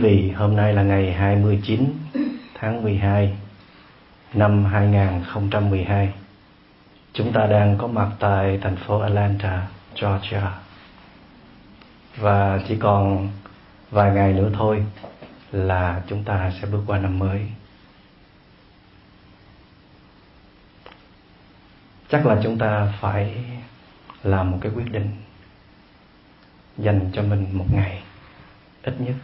Vị, hôm nay là ngày 29 tháng 12 năm 2012. Chúng ta đang có mặt tại thành phố Atlanta, Georgia. Và chỉ còn vài ngày nữa thôi là chúng ta sẽ bước qua năm mới. Chắc là chúng ta phải làm một cái quyết định dành cho mình một ngày ít nhất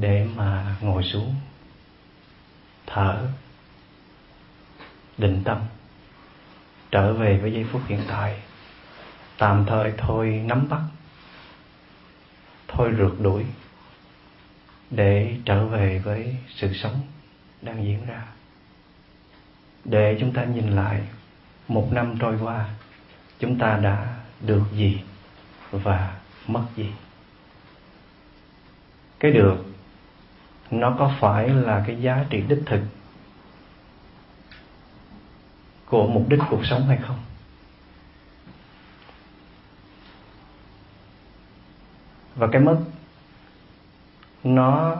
để mà ngồi xuống, thở, định tâm, trở về với giây phút hiện tại. Tạm thời thôi nắm bắt, thôi rượt đuổi để trở về với sự sống đang diễn ra. Để chúng ta nhìn lại một năm trôi qua, chúng ta đã được gì và mất gì? Cái được nó có phải là cái giá trị đích thực của mục đích cuộc sống hay không? Và cái mất, nó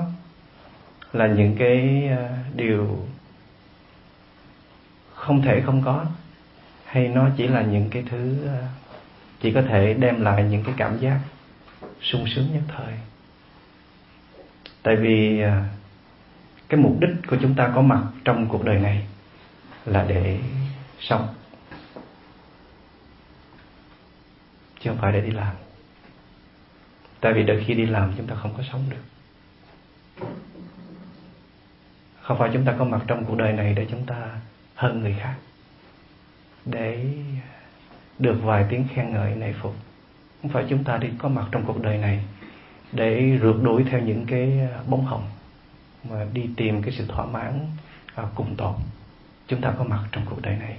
là những cái ờ, điều không thể không có, hay nó chỉ là những cái thứ ờ, chỉ có thể đem lại những cái cảm giác sung sướng nhất thời? Tại vì à, cái mục đích của chúng ta có mặt trong cuộc đời này là để sống. Chứ không phải để đi làm. Tại vì đôi khi đi làm chúng ta không có sống được. Không phải chúng ta có mặt trong cuộc đời này để chúng ta hơn người khác. Để được vài tiếng khen ngợi này phục. Không phải chúng ta đi có mặt trong cuộc đời này để rượt đuổi theo những cái à, bóng hồng mà đi tìm cái sự thỏa mãn à, cùng tồn. Chúng ta có mặt trong cuộc đời này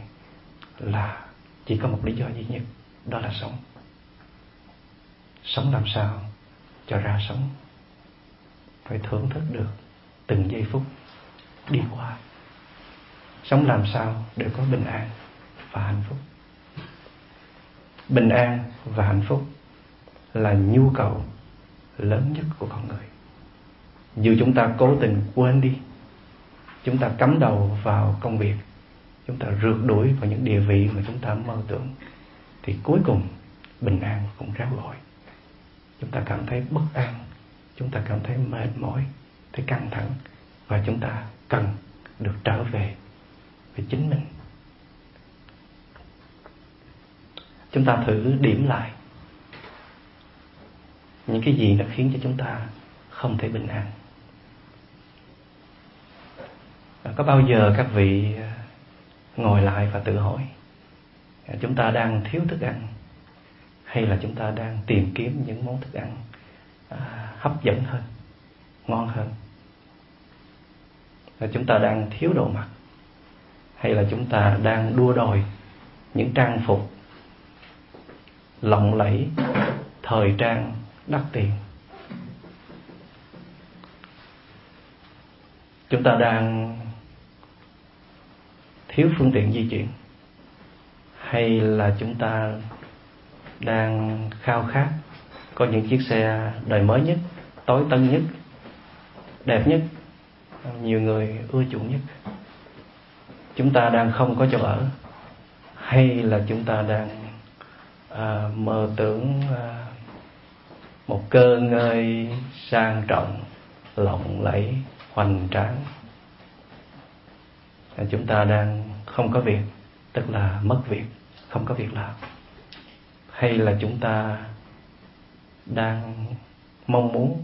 là chỉ có một lý do duy nhất đó là sống. Sống làm sao cho ra sống? Phải thưởng thức được từng giây phút đi qua. Sống làm sao để có bình an và hạnh phúc? Bình an và hạnh phúc là nhu cầu lớn nhất của con người. Dù chúng ta cố tình quên đi, chúng ta cắm đầu vào công việc, chúng ta rượt đuổi vào những địa vị mà chúng ta mơ tưởng, thì cuối cùng bình an cũng ráo gọi. Chúng ta cảm thấy bất an, chúng ta cảm thấy mệt mỏi, thấy căng thẳng, và chúng ta cần được trở về với chính mình. Chúng ta thử điểm lại những cái gì nó khiến cho chúng ta không thể bình an. À, có bao giờ các vị à, ngồi lại và tự hỏi à, chúng ta đang thiếu thức ăn hay là chúng ta đang tìm kiếm những món thức ăn hấp dẫn hơn, ngon hơn? Là chúng ta đang thiếu đồ mặc hay là chúng ta đang đua đòi những trang phục lộng lẫy, thời trang đắt tiền. Chúng ta đang thiếu phương tiện di chuyển hay là chúng ta đang khao khát có những chiếc xe đời mới nhất tối tân nhất đẹp nhất nhiều người ưa chuộng nhất? Chúng ta đang không có chỗ ở hay là chúng ta đang à, mơ tưởng à, một cơ ngơi sang trọng, lộng lẫy hoành tráng. À, chúng ta đang không có việc, tức là mất việc, không có việc làm. Hay là chúng ta đang mong muốn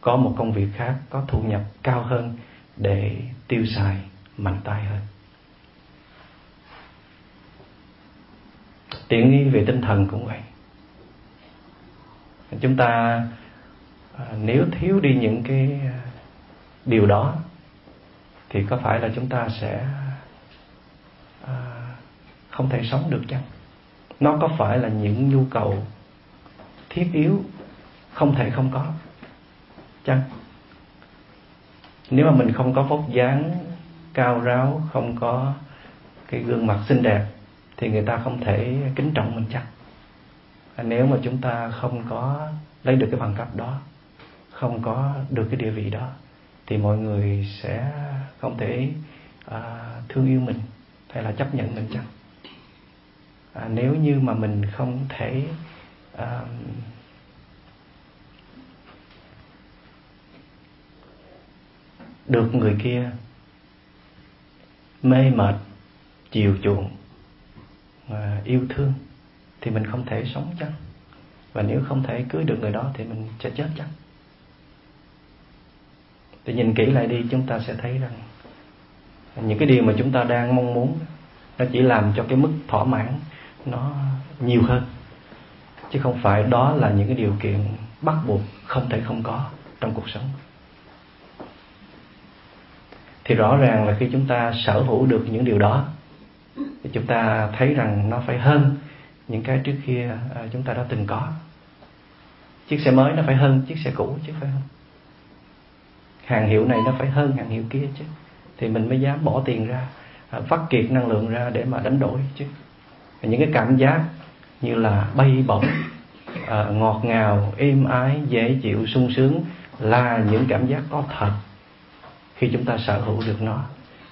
có một công việc khác, có thu nhập cao hơn để tiêu xài mạnh tay hơn? Tiện nghi về tinh thần cũng vậy chúng ta à, nếu thiếu đi những cái à, điều đó, thì có phải là chúng ta sẽ à, không thể sống được chăng nó có phải là những nhu cầu thiết yếu không thể không có chăng nếu mà mình không có vóc dáng cao ráo, không có cái gương mặt xinh đẹp, thì người ta không thể kính trọng mình chăng? Nếu mà chúng ta không có lấy được cái bằng cấp đó không có được cái địa vị đó thì mọi người sẽ không thể à, thương yêu mình hay là chấp nhận mình chăng? À, nếu như mà mình không thể à, được người kia mê mệt chiều chuộng và yêu thương thì mình không thể sống chăng và nếu không thể cưới được người đó thì mình sẽ chết chăng thì nhìn kỹ lại đi, chúng ta sẽ thấy rằng những cái điều mà chúng ta đang mong muốn nó chỉ làm cho cái mức thỏa mãn nó nhiều hơn. Chứ không phải đó là những cái điều kiện bắt buộc không thể không có trong cuộc sống. Thì rõ ràng là khi chúng ta sở hữu được những điều đó, thì chúng ta thấy rằng nó phải hơn những cái trước kia à, chúng ta đã từng có. Chiếc xe mới nó phải hơn chiếc xe cũ chứ phải không? Hàng hiệu này nó phải hơn hàng hiệu kia chứ. Thì mình mới dám bỏ tiền ra à, phát kiệt năng lượng ra để mà đánh đổi chứ. Những cái cảm giác như là bay bổng à, ngọt ngào êm ái dễ chịu sung sướng là những cảm giác có thật khi chúng ta sở hữu được nó.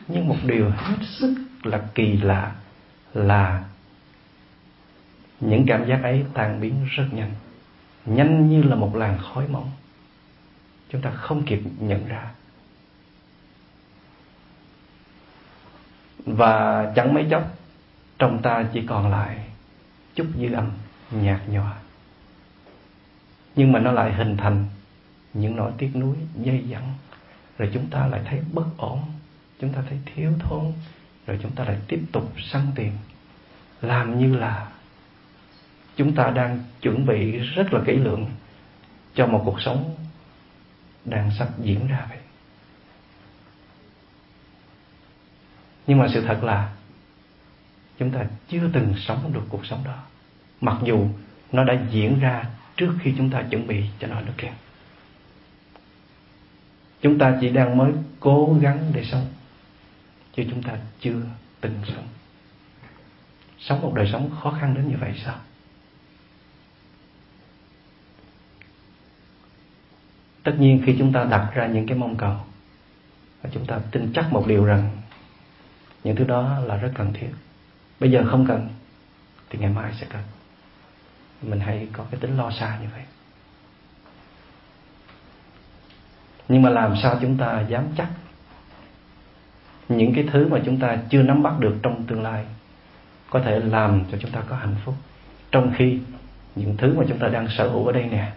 Nhưng một điều hết sức là kỳ lạ là Ừ. những cảm giác ấy tan biến rất nhanh. Nhanh như là một làn khói mỏng. Chúng ta không kịp nhận ra. Và chẳng mấy chốc, trong ta chỉ còn lại chút dư âm nhạt nhòa. Nhưng mà nó lại hình thành những nỗi tiếc nuối, dây dẳng. Rồi chúng ta lại thấy bất ổn. Chúng ta thấy thiếu thốn. Rồi chúng ta lại tiếp tục săn tiền. Làm như là chúng ta đang chuẩn bị rất là kỹ lưỡng cho một cuộc sống đang sắp diễn ra vậy. Nhưng mà sự thật là chúng ta chưa từng sống được cuộc sống đó. Mặc dù nó đã diễn ra trước khi chúng ta chuẩn bị cho nó được kìa chúng ta chỉ đang mới cố gắng để sống, chứ chúng ta chưa từng sống. Sống một đời sống khó khăn đến như vậy sao? Tất nhiên khi chúng ta đặt ra những cái mong cầu, và chúng ta tin chắc một điều rằng những thứ đó là rất cần thiết. Bây giờ không cần, thì ngày mai sẽ cần. Mình hay có cái tính lo xa như vậy. Nhưng mà làm sao chúng ta dám chắc những cái thứ mà chúng ta chưa nắm bắt được trong tương lai có thể làm cho chúng ta có hạnh phúc? Trong khi những thứ mà chúng ta đang sở hữu ở đây nè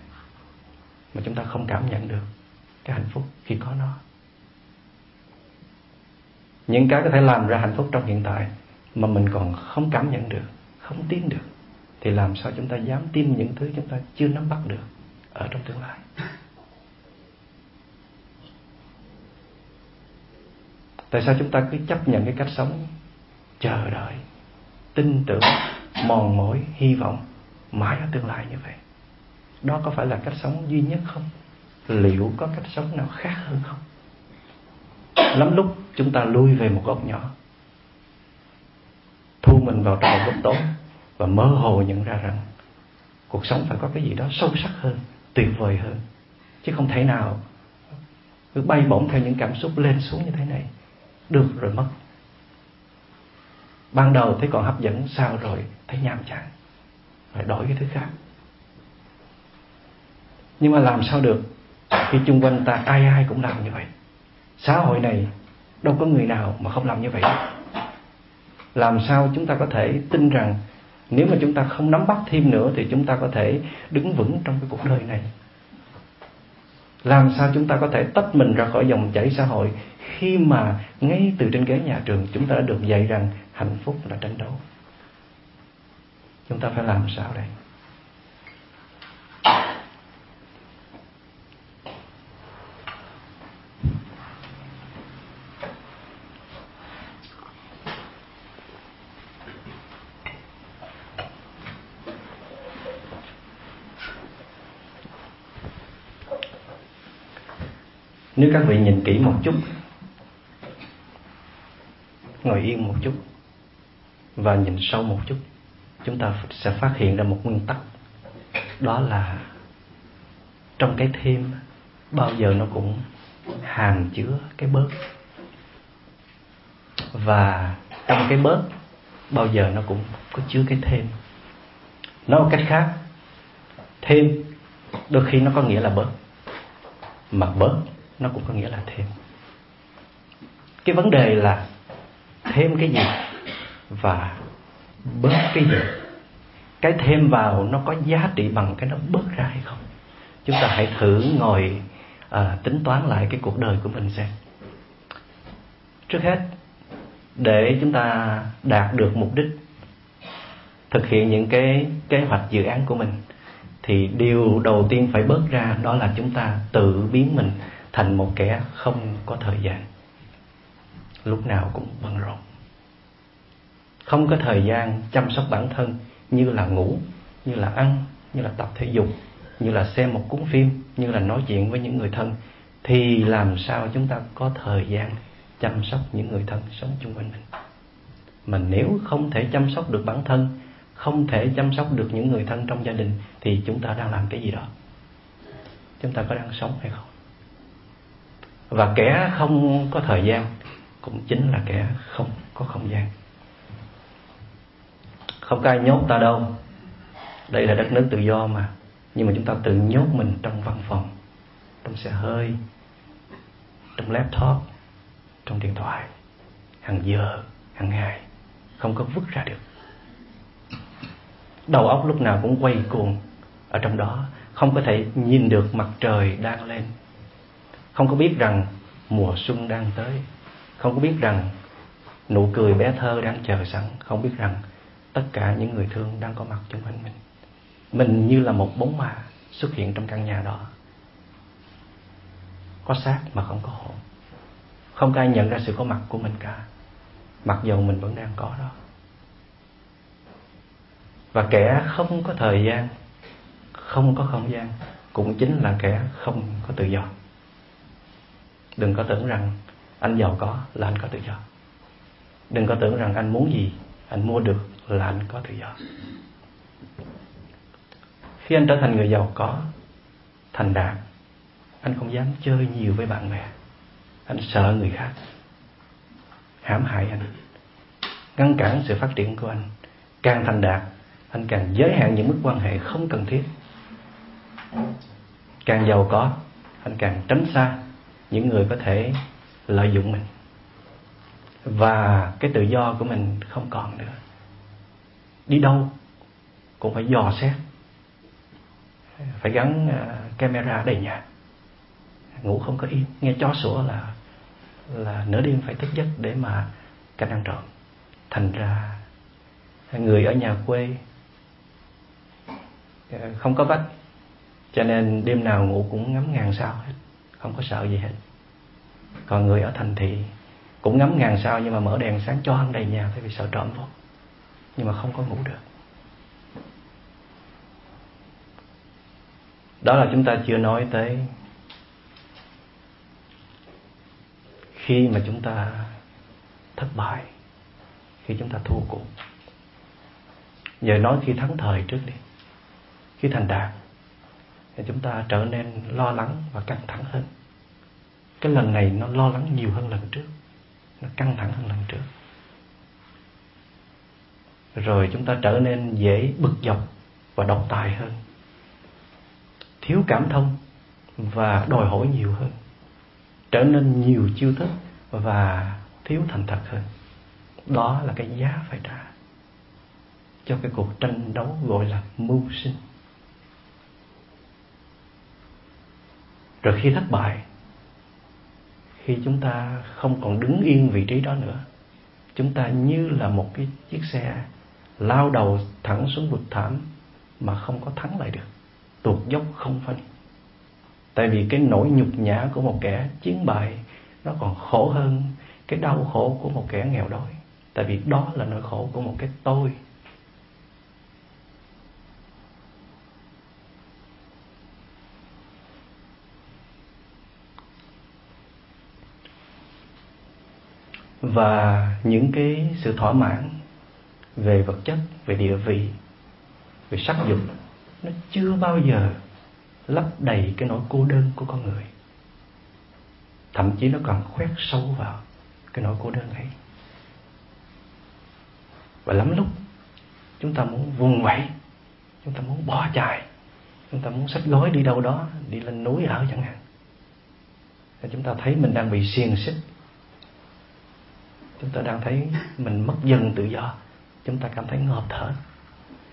mà chúng ta không cảm nhận được cái hạnh phúc khi có nó. Những cái có thể làm ra hạnh phúc trong hiện tại mà mình còn không cảm nhận được, không tin được, thì làm sao chúng ta dám tin những thứ chúng ta chưa nắm bắt được ở trong tương lai? Tại sao chúng ta cứ chấp nhận cái cách sống chờ đợi, tin tưởng, mòn mỏi, hy vọng mãi ở tương lai như vậy? Đó có phải là cách sống duy nhất không? Liệu có cách sống nào khác hơn không? Lắm lúc chúng ta lui về một góc nhỏ, thu mình vào trong một góc tối và mơ hồ nhận ra rằng cuộc sống phải có cái gì đó sâu sắc hơn, tuyệt vời hơn. Chứ không thể nào cứ bay bổng theo những cảm xúc lên xuống như thế này, được rồi mất. Ban đầu thấy còn hấp dẫn, sao rồi? Thấy nhàm chán. Phải đổi cái thứ khác nhưng mà làm sao được? Khi chung quanh ta ai ai cũng làm như vậy. Xã hội này, đâu có người nào mà không làm như vậy. Làm sao chúng ta có thể tin rằng nếu mà chúng ta không nắm bắt thêm nữa thì chúng ta có thể đứng vững trong cái cuộc đời này? Làm sao chúng ta có thể tách mình ra khỏi dòng chảy xã hội khi mà ngay từ trên ghế nhà trường chúng ta đã được dạy rằng hạnh phúc là tranh đấu? Chúng ta phải làm sao đây? Nếu các vị nhìn kỹ một chút. Ngồi yên một chút. Và nhìn sâu một chút. Chúng ta sẽ phát hiện ra một nguyên tắc. Đó là trong cái thêm, bao giờ nó cũng hàm chứa cái bớt. Và trong cái bớt, bao giờ nó cũng có chứa cái thêm. Nói một cách khác, thêm đôi khi nó có nghĩa là bớt. Mà bớt nó cũng có nghĩa là thêm. Cái vấn đề là thêm cái gì và bớt cái gì. Cái thêm vào nó có giá trị bằng cái nó bớt ra hay không? Chúng ta hãy thử ngồi à, tính toán lại cái cuộc đời của mình xem. Trước hết để chúng ta đạt được mục đích thực hiện những cái kế hoạch dự án của mình thì điều đầu tiên phải bớt ra đó là chúng ta tự biến mình thành một kẻ không có thời gian. Lúc nào cũng bận rộn. Không có thời gian chăm sóc bản thân như là ngủ, như là ăn, như là tập thể dục, như là xem một cuốn phim, như là nói chuyện với những người thân, thì làm sao chúng ta có thời gian chăm sóc những người thân sống chung quanh mình? Mà nếu không thể chăm sóc được bản thân, không thể chăm sóc được những người thân trong gia đình, thì chúng ta đang làm cái gì đó? Chúng ta có đang sống hay không? Và kẻ không có thời gian cũng chính là kẻ không có không gian. Không có ai nhốt ta đâu. Đây là đất nước tự do mà. Nhưng mà chúng ta tự nhốt mình trong văn phòng, trong xe hơi, trong laptop, trong điện thoại, hàng giờ, hàng ngày, không có vứt ra được. Đầu óc lúc nào cũng quay cuồng ở trong đó, không có thể nhìn được mặt trời đang lên không có biết rằng mùa xuân đang tới. Không có biết rằng nụ cười bé thơ đang chờ sẵn. Không biết rằng tất cả những người thương đang có mặt xung quanh mình. Mình như là một bóng ma xuất hiện trong căn nhà đó. Có xác mà không có hồn. Không có ai nhận ra sự có mặt của mình cả. Mặc dầu mình vẫn đang có đó. Và kẻ không có thời gian, không có không gian cũng chính là kẻ không có tự do đừng có tưởng rằng anh giàu có là anh có tự do. Đừng có tưởng rằng anh muốn gì, anh mua được là anh có tự do. Khi anh trở thành người giàu có, thành đạt, anh không dám chơi nhiều với bạn bè. Anh sợ người khác, hãm hại anh, ngăn cản sự phát triển của anh. Càng thành đạt, anh càng giới hạn những mối quan hệ không cần thiết. Càng giàu có, anh càng tránh xa những người có thể lợi dụng mình. Và cái tự do của mình không còn nữa. Đi đâu cũng phải dò xét. Phải gắn à, camera đầy nhà. Ngủ không có yên. Nghe chó sủa là là nửa đêm phải thức giấc để mà canh ăn trộm. Thành ra, người ở nhà quê à, không có vách, cho nên đêm nào ngủ cũng ngắm ngàn sao hết không có sợ gì hết. Còn người ở thành thị cũng ngắm ngàn sao nhưng mà mở đèn sáng cho ăn đầy nhà tại vì sợ trộm vô nhưng mà không có ngủ được. Đó là chúng ta chưa nói tới khi mà chúng ta thất bại, khi chúng ta thua cuộc. Giờ nói khi thắng thời trước đi. Khi thành đạt thì chúng ta trở nên lo lắng và căng thẳng hơn. Cái lần này nó lo lắng nhiều hơn lần trước. Nó căng thẳng hơn lần trước. Rồi chúng ta trở nên dễ bực dọc và độc tài hơn. Thiếu cảm thông và đòi hỏi nhiều hơn. Trở nên nhiều chiêu thức và thiếu thành thật hơn. Đó là cái giá phải trả cho cái cuộc tranh đấu gọi là mưu sinh. Rồi khi thất bại, khi chúng ta không còn đứng yên vị trí đó nữa, chúng ta như là một cái chiếc xe lao đầu thẳng xuống vực thảm mà không có thắng lại được. Tuột dốc không phanh tại vì cái nỗi nhục nhã của một kẻ chiến bại, nó còn khổ hơn cái đau khổ của một kẻ nghèo đói. Tại vì đó là nỗi khổ của một cái tôi và những cái sự thỏa mãn về vật chất, về địa vị, về sắc dục, nó chưa bao giờ lấp đầy cái nỗi cô đơn của con người. Thậm chí nó còn khoét sâu vào cái nỗi cô đơn ấy. Và lắm lúc chúng ta muốn vùng vẫy, chúng ta muốn bỏ chạy, chúng ta muốn xách gói đi đâu đó, đi lên núi ở chẳng hạn. Chúng ta thấy mình đang bị xiềng xích chúng ta đang thấy mình mất dần tự do. Chúng ta cảm thấy ngợp thở.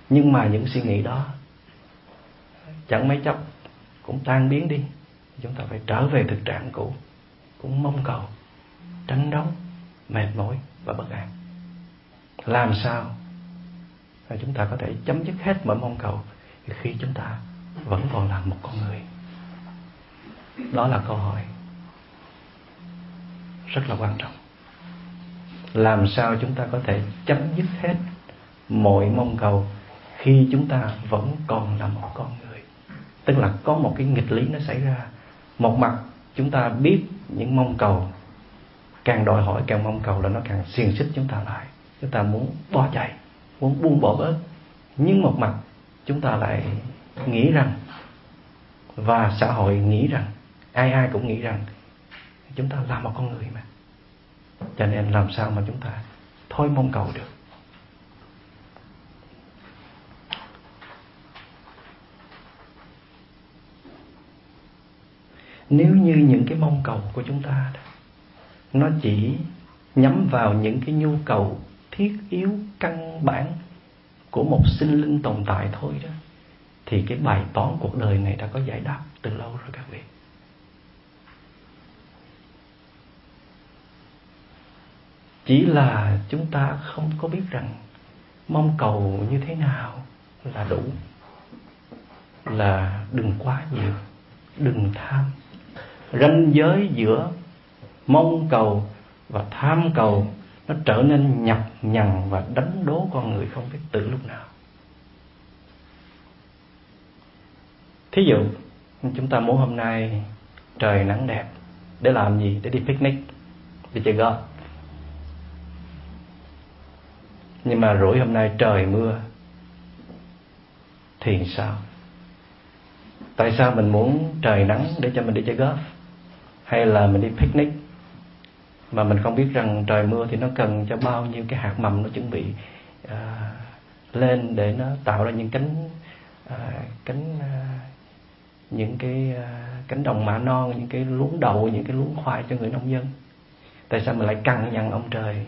Nhưng mà những suy nghĩ đó chẳng mấy chốc cũng tan biến đi. Chúng ta phải trở về thực trạng cũ. Cũng mong cầu tranh đấu, mệt mỏi và bất an. Làm sao là chúng ta có thể chấm dứt hết mọi mong cầu khi chúng ta vẫn còn là một con người? Đó là câu hỏi rất là quan trọng làm sao chúng ta có thể chấm dứt hết mọi mong cầu khi chúng ta vẫn còn là một con người? Tức là có một cái nghịch lý nó xảy ra. Một mặt, chúng ta biết những mong cầu, càng đòi hỏi càng mong cầu là nó càng xiềng xích chúng ta lại. Chúng ta muốn bỏ chạy, muốn buông bỏ bớt. Nhưng một mặt, chúng ta lại nghĩ rằng, và xã hội nghĩ rằng, ai ai cũng nghĩ rằng, chúng ta là một con người mà cho nên làm sao mà chúng ta thôi mong cầu được? Nếu như những cái mong cầu của chúng ta nó chỉ nhắm vào những cái nhu cầu thiết yếu, căn bản của một sinh linh tồn tại thôi đó, thì cái bài toán cuộc đời này đã có giải đáp từ lâu rồi các vị. Chỉ là chúng ta không có biết rằng mong cầu như thế nào là đủ, là đừng quá nhiều, đừng tham. Ranh giới giữa mong cầu và tham cầu nó trở nên nhập nhằn và đánh đố con người không biết từ lúc nào. Thí dụ, chúng ta muốn hôm nay trời nắng đẹp, để làm gì? Để đi picnic, đi chơi golf. Nhưng mà rủi hôm nay trời mưa thì sao? Tại sao mình muốn trời nắng để cho mình đi chơi golf? Hay là mình đi picnic? Mà mình không biết rằng trời mưa thì nó cần cho bao nhiêu cái hạt mầm nó chuẩn bị uh, lên để nó tạo ra những cánh uh, cánh uh, những cái uh, cánh đồng mạ non những cái luống đậu những cái luống khoai cho người nông dân. Tại sao mình lại cằn nhằn ông trời?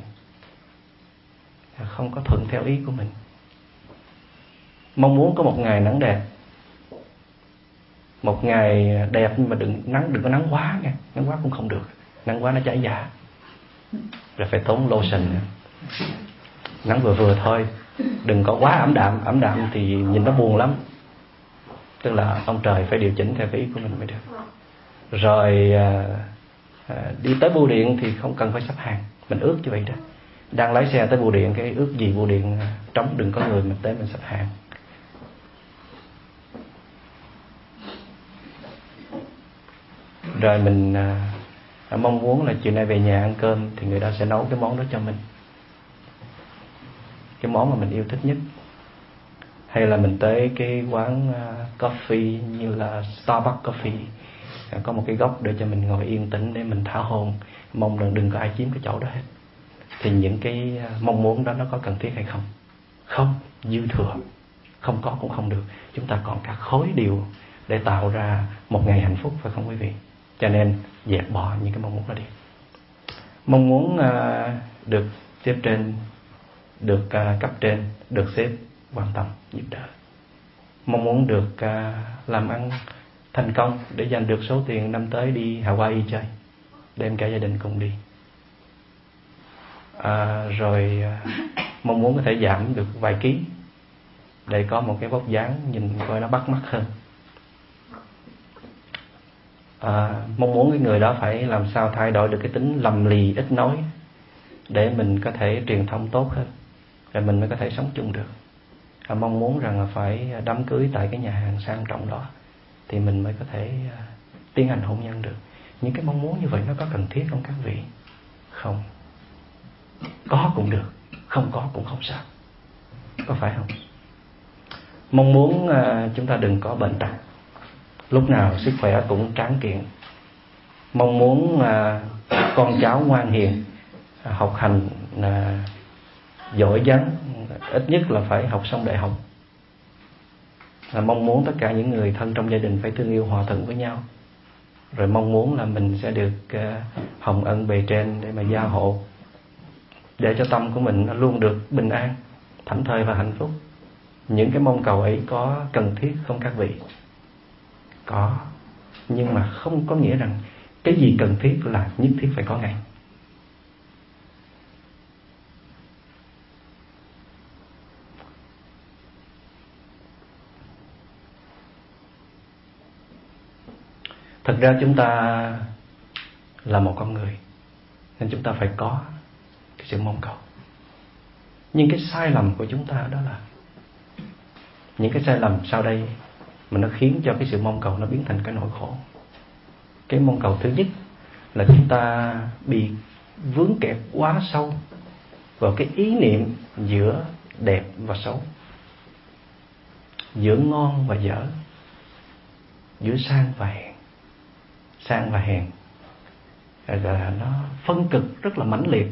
Không có thuận theo ý của mình. Mong muốn có một ngày nắng đẹp. Một ngày đẹp nhưng mà đừng nắng đừng có nắng quá nha. Nắng quá cũng không được. Nắng quá nó cháy da rồi phải tốn lotion nắng vừa vừa thôi. Đừng có quá ẩm đạm. Ẩm đạm thì nhìn nó buồn lắm. Tức là ông trời phải điều chỉnh theo cái ý của mình mới được. Rồi à, à, đi tới bưu điện thì không cần phải sắp hàng. Mình ước như vậy đó đang lái xe tới bưu điện cái ước gì bưu điện trống đừng có người mình tới mình sắp hàng. Rồi mình à, à, mong muốn là chiều nay về nhà ăn cơm thì người ta sẽ nấu cái món đó cho mình. Cái món mà mình yêu thích nhất. Hay là mình tới cái quán uh, coffee như là Starbucks coffee. À, có một cái góc để cho mình ngồi yên tĩnh để mình thả hồn mong rằng đừng có ai chiếm cái chỗ đó hết thì những cái à, mong muốn đó nó có cần thiết hay không? Không dư thừa. Không có cũng không được. Chúng ta còn cả khối điều để tạo ra một ngày hạnh phúc phải không quý vị? Cho nên dẹp bỏ những cái mong muốn đó đi. Mong muốn uh, được xếp trên được uh, cấp trên được xếp quan tâm giúp đỡ. Mong muốn được uh, làm ăn thành công để giành được số tiền năm tới đi Hawaii chơi đem cả gia đình cùng đi à, rồi à, mong muốn có thể giảm được vài ký để có một cái vóc dáng nhìn coi nó bắt mắt hơn. À, mong muốn cái người đó phải làm sao thay đổi được cái tính lầm lì ít nói để mình có thể truyền thông tốt hơn rồi mình mới có thể sống chung được. À, mong muốn rằng là phải đám cưới tại cái nhà hàng sang trọng đó thì mình mới có thể à, tiến hành hôn nhân được. Những cái mong muốn như vậy nó có cần thiết không các vị? Không có cũng được, không có cũng không sao. Có phải không? Mong muốn à, chúng ta đừng có bệnh tật. Lúc nào sức khỏe cũng tráng kiện. Mong muốn à, con cháu ngoan hiền à, học hành giỏi giáng ít nhất là phải học xong đại học. Là mong muốn tất cả những người thân trong gia đình phải thương yêu hòa thuận với nhau. Rồi mong muốn là mình sẽ được hồng ân bề trên để mà gia hộ để cho tâm của mình nó luôn được bình an, thảnh thơi và hạnh phúc. Những cái mong cầu ấy có cần thiết không các vị? Có, nhưng mà không có nghĩa rằng cái gì cần thiết là nhất thiết phải có ngay thật ra chúng ta là một con người, nên chúng ta phải có sự mong cầu. Nhưng cái sai lầm của chúng ta đó là những cái sai lầm sau đây mà nó khiến cho cái sự mong cầu nó biến thành cái nỗi khổ. Cái mong cầu thứ nhất là chúng ta bị vướng kẹt quá sâu vào cái ý niệm giữa đẹp và xấu, giữa ngon và dở, giữa sang và hèn. Sang và hèn là nó phân cực rất là mãnh liệt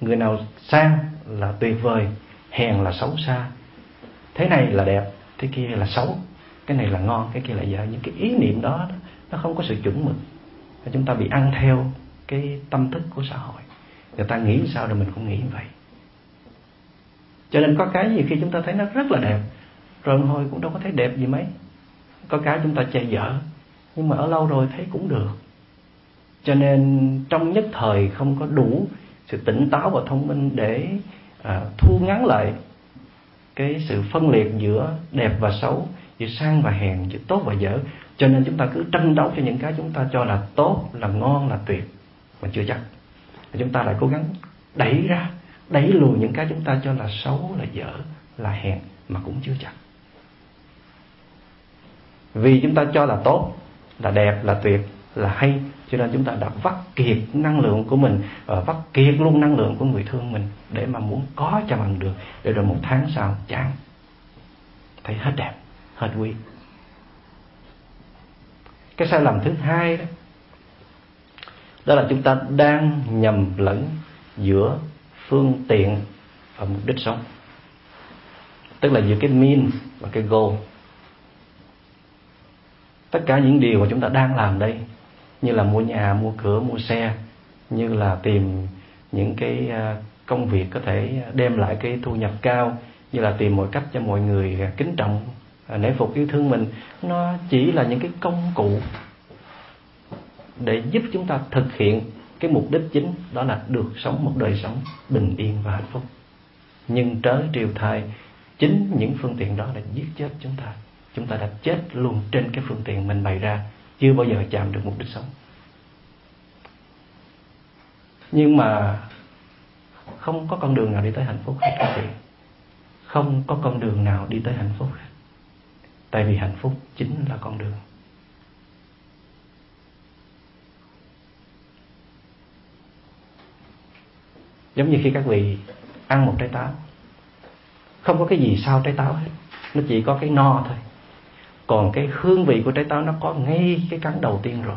người nào sang là tuyệt vời, hèn là xấu xa. Thế này là đẹp, thế kia là xấu. Cái này là ngon, cái kia là dở. Những cái ý niệm đó, nó không có sự chuẩn mực. Chúng ta bị ăn theo cái tâm thức của xã hội. Người ta nghĩ sao rồi mình cũng nghĩ vậy. Cho nên có cái gì khi chúng ta thấy nó rất là đẹp, rồi hồi cũng đâu có thấy đẹp gì mấy. Có cái chúng ta che dở nhưng mà ở lâu rồi thấy cũng được. Cho nên trong nhất thời không có đủ sự tỉnh táo và thông minh để à, thu ngắn lại cái sự phân liệt giữa đẹp và xấu giữa sang và hèn giữa tốt và dở. Cho nên chúng ta cứ tranh đấu cho những cái chúng ta cho là tốt là ngon là tuyệt mà chưa chắc. Và chúng ta lại cố gắng đẩy ra đẩy lùi những cái chúng ta cho là xấu là dở là hèn mà cũng chưa chắc. Vì chúng ta cho là tốt là đẹp là tuyệt là hay cho nên chúng ta đã vắt kiệt năng lượng của mình và vắt kiệt luôn năng lượng của người thương mình để mà muốn có cho bằng được, để rồi một tháng sau chán. Thấy hết đẹp, hết quý. Cái sai lầm thứ hai đó đó là chúng ta đang nhầm lẫn giữa phương tiện và mục đích sống. Tức là giữa cái mean và cái goal. Tất cả những điều mà chúng ta đang làm đây như là mua nhà, mua cửa, mua xe, như là tìm những cái à, công việc có thể đem lại cái thu nhập cao, như là tìm mọi cách cho mọi người à, kính trọng à, nể phục yêu thương mình. Nó chỉ là những cái công cụ để giúp chúng ta thực hiện cái mục đích chính, đó là được sống một đời sống bình yên và hạnh phúc. Nhưng trớ triều thai, chính những phương tiện đó là giết chết chúng ta. Chúng ta đã chết luôn trên cái phương tiện mình bày ra chưa bao giờ chạm được mục đích sống. Nhưng mà không có con đường nào đi tới hạnh phúc hết các vị. Không có con đường nào đi tới hạnh phúc hết. Tại vì hạnh phúc chính là con đường. Giống như khi các vị ăn một trái táo. Không có cái gì sau trái táo hết. Nó chỉ có cái no thôi còn cái hương vị của trái táo nó có ngay cái cắn đầu tiên rồi.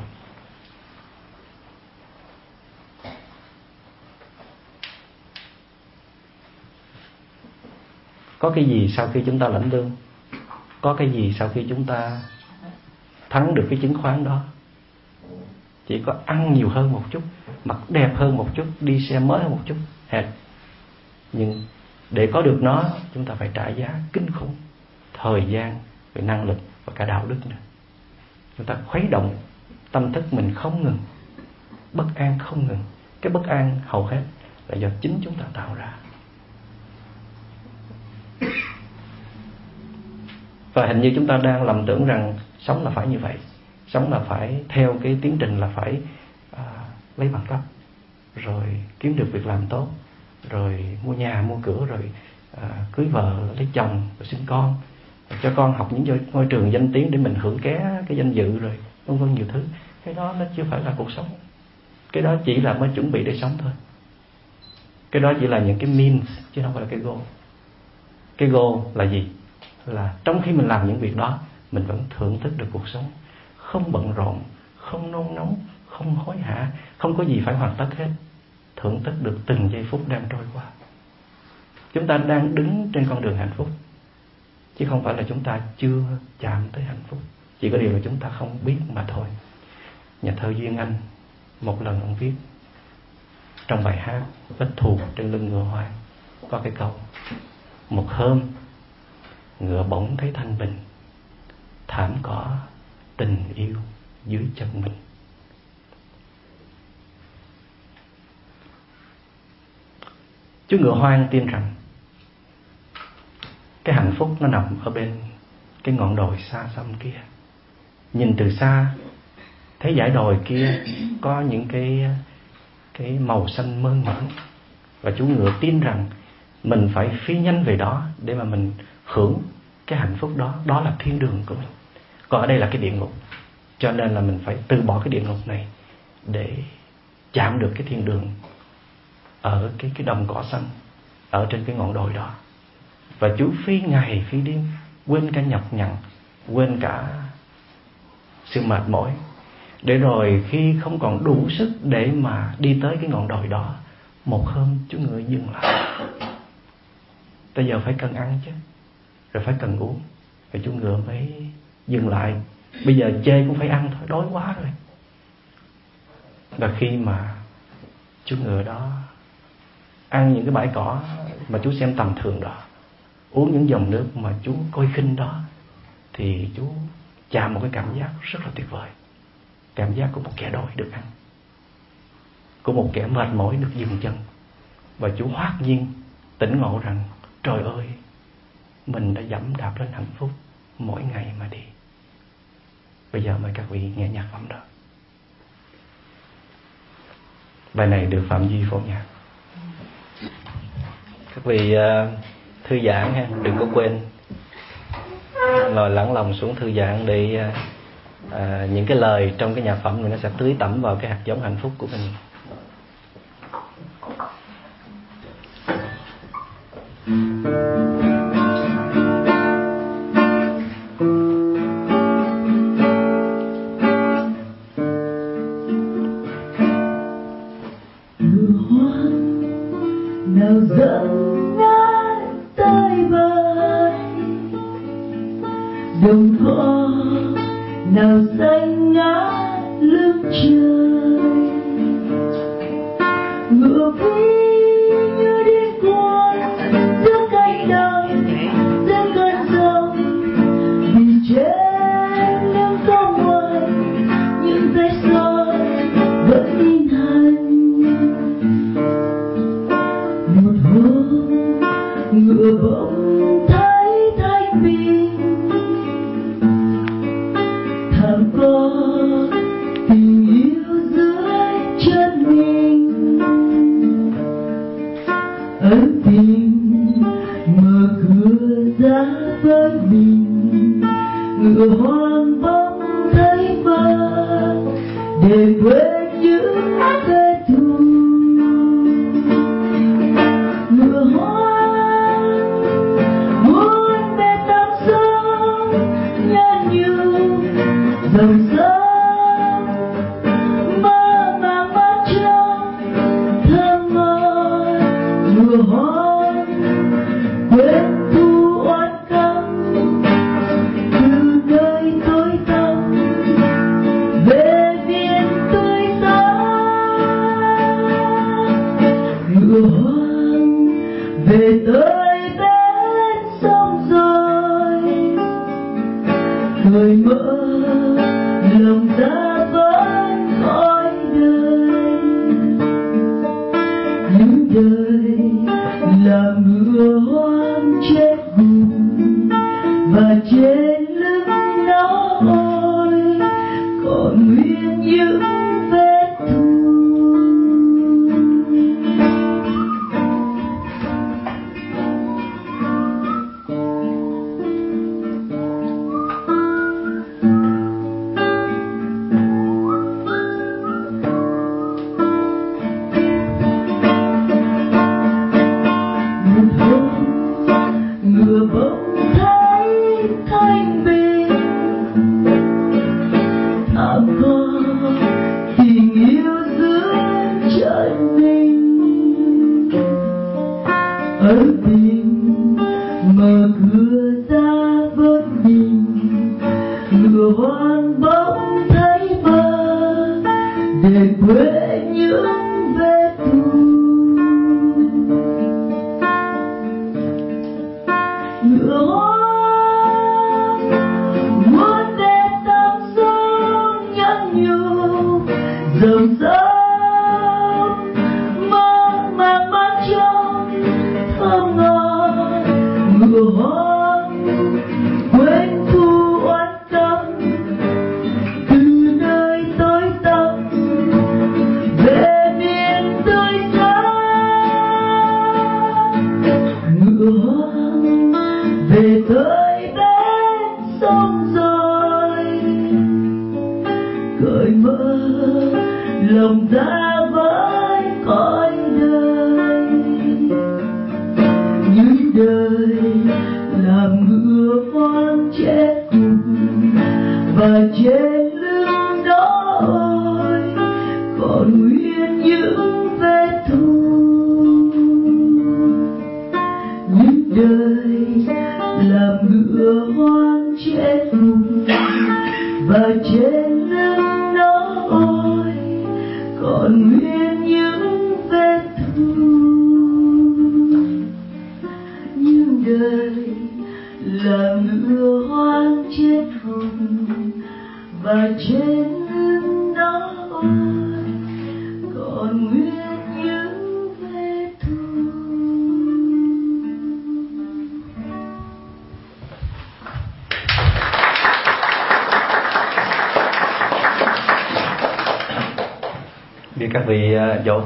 Có cái gì sau khi chúng ta lãnh lương? Có cái gì sau khi chúng ta thắng được cái chứng khoán đó? Chỉ có ăn nhiều hơn một chút, mặc đẹp hơn một chút, đi xe mới hơn một chút hệt nhưng để có được nó, chúng ta phải trả giá kinh khủng, thời gian, về năng lực cả đạo đức nữa. Chúng ta khuấy động tâm thức mình không ngừng bất an không ngừng. Cái bất an hầu hết là do chính chúng ta tạo ra. Và hình như chúng ta đang lầm tưởng rằng sống là phải như vậy. Sống là phải theo cái tiến trình là phải à, lấy bằng cấp rồi kiếm được việc làm tốt rồi mua nhà mua cửa rồi à, cưới vợ lấy chồng rồi sinh con cho con học những ngôi trường danh tiếng để mình hưởng ké cái danh dự rồi, vân vân nhiều thứ. Cái đó nó chưa phải là cuộc sống. Cái đó chỉ là mới chuẩn bị để sống thôi. Cái đó chỉ là những cái means, chứ không phải là cái goal. Cái goal là gì? Là trong khi mình làm những việc đó, mình vẫn thưởng thức được cuộc sống. Không bận rộn, không nôn nóng, không hối hả, không có gì phải hoàn tất hết. Thưởng thức được từng giây phút đang trôi qua. Chúng ta đang đứng trên con đường hạnh phúc chứ không phải là chúng ta chưa chạm tới hạnh phúc. Chỉ có điều là chúng ta không biết mà thôi. Nhà thơ duyên anh một lần ông viết trong bài hát vết thù trên lưng ngựa hoang có cái câu, một hôm, ngựa bỗng thấy thanh bình, thảm cỏ tình yêu dưới chân mình. Chú ngựa hoang tin rằng cái hạnh phúc nó nằm ở bên cái ngọn đồi xa xăm kia. Nhìn từ xa, thấy dải đồi kia có những cái cái màu xanh mơn mởn. Và chú ngựa tin rằng mình phải phi nhanh về đó để mà mình hưởng cái hạnh phúc đó. Đó là thiên đường của mình. Còn ở đây là cái địa ngục. Cho nên là mình phải từ bỏ cái địa ngục này để chạm được cái thiên đường ở cái cái đồng cỏ xanh ở trên cái ngọn đồi đó và chú phi ngày phi đêm, quên cả nhọc nhằn, quên cả sự mệt mỏi. Để rồi khi không còn đủ sức để mà đi tới cái ngọn đồi đó, một hôm chú ngựa dừng lại. Bây giờ phải cần ăn chứ, rồi phải cần uống. Rồi chú ngựa mới dừng lại. Bây giờ chê cũng phải ăn thôi, đói quá rồi. Và khi mà chú ngựa đó ăn những cái bãi cỏ mà chú xem tầm thường đó uống những dòng nước mà chú coi khinh đó thì chú chạm một cái cảm giác rất là tuyệt vời. Cảm giác của một kẻ đói được ăn của một kẻ mệt mỏi được dừng chân. Và chú hoát nhiên tỉnh ngộ rằng trời ơi mình đã dẫm đạp lên hạnh phúc mỗi ngày mà đi. Bây giờ mời các vị nghe nhạc phẩm đó. Bài này được phạm duy phổ nhạc. Các vị uh, thư giãn ha đừng có quên. Ngồi lắng lòng xuống thư giãn để à, à những cái lời trong cái nhạc phẩm này nó sẽ tưới tẩm vào cái hạt giống hạnh phúc của mình. I'm ejemplo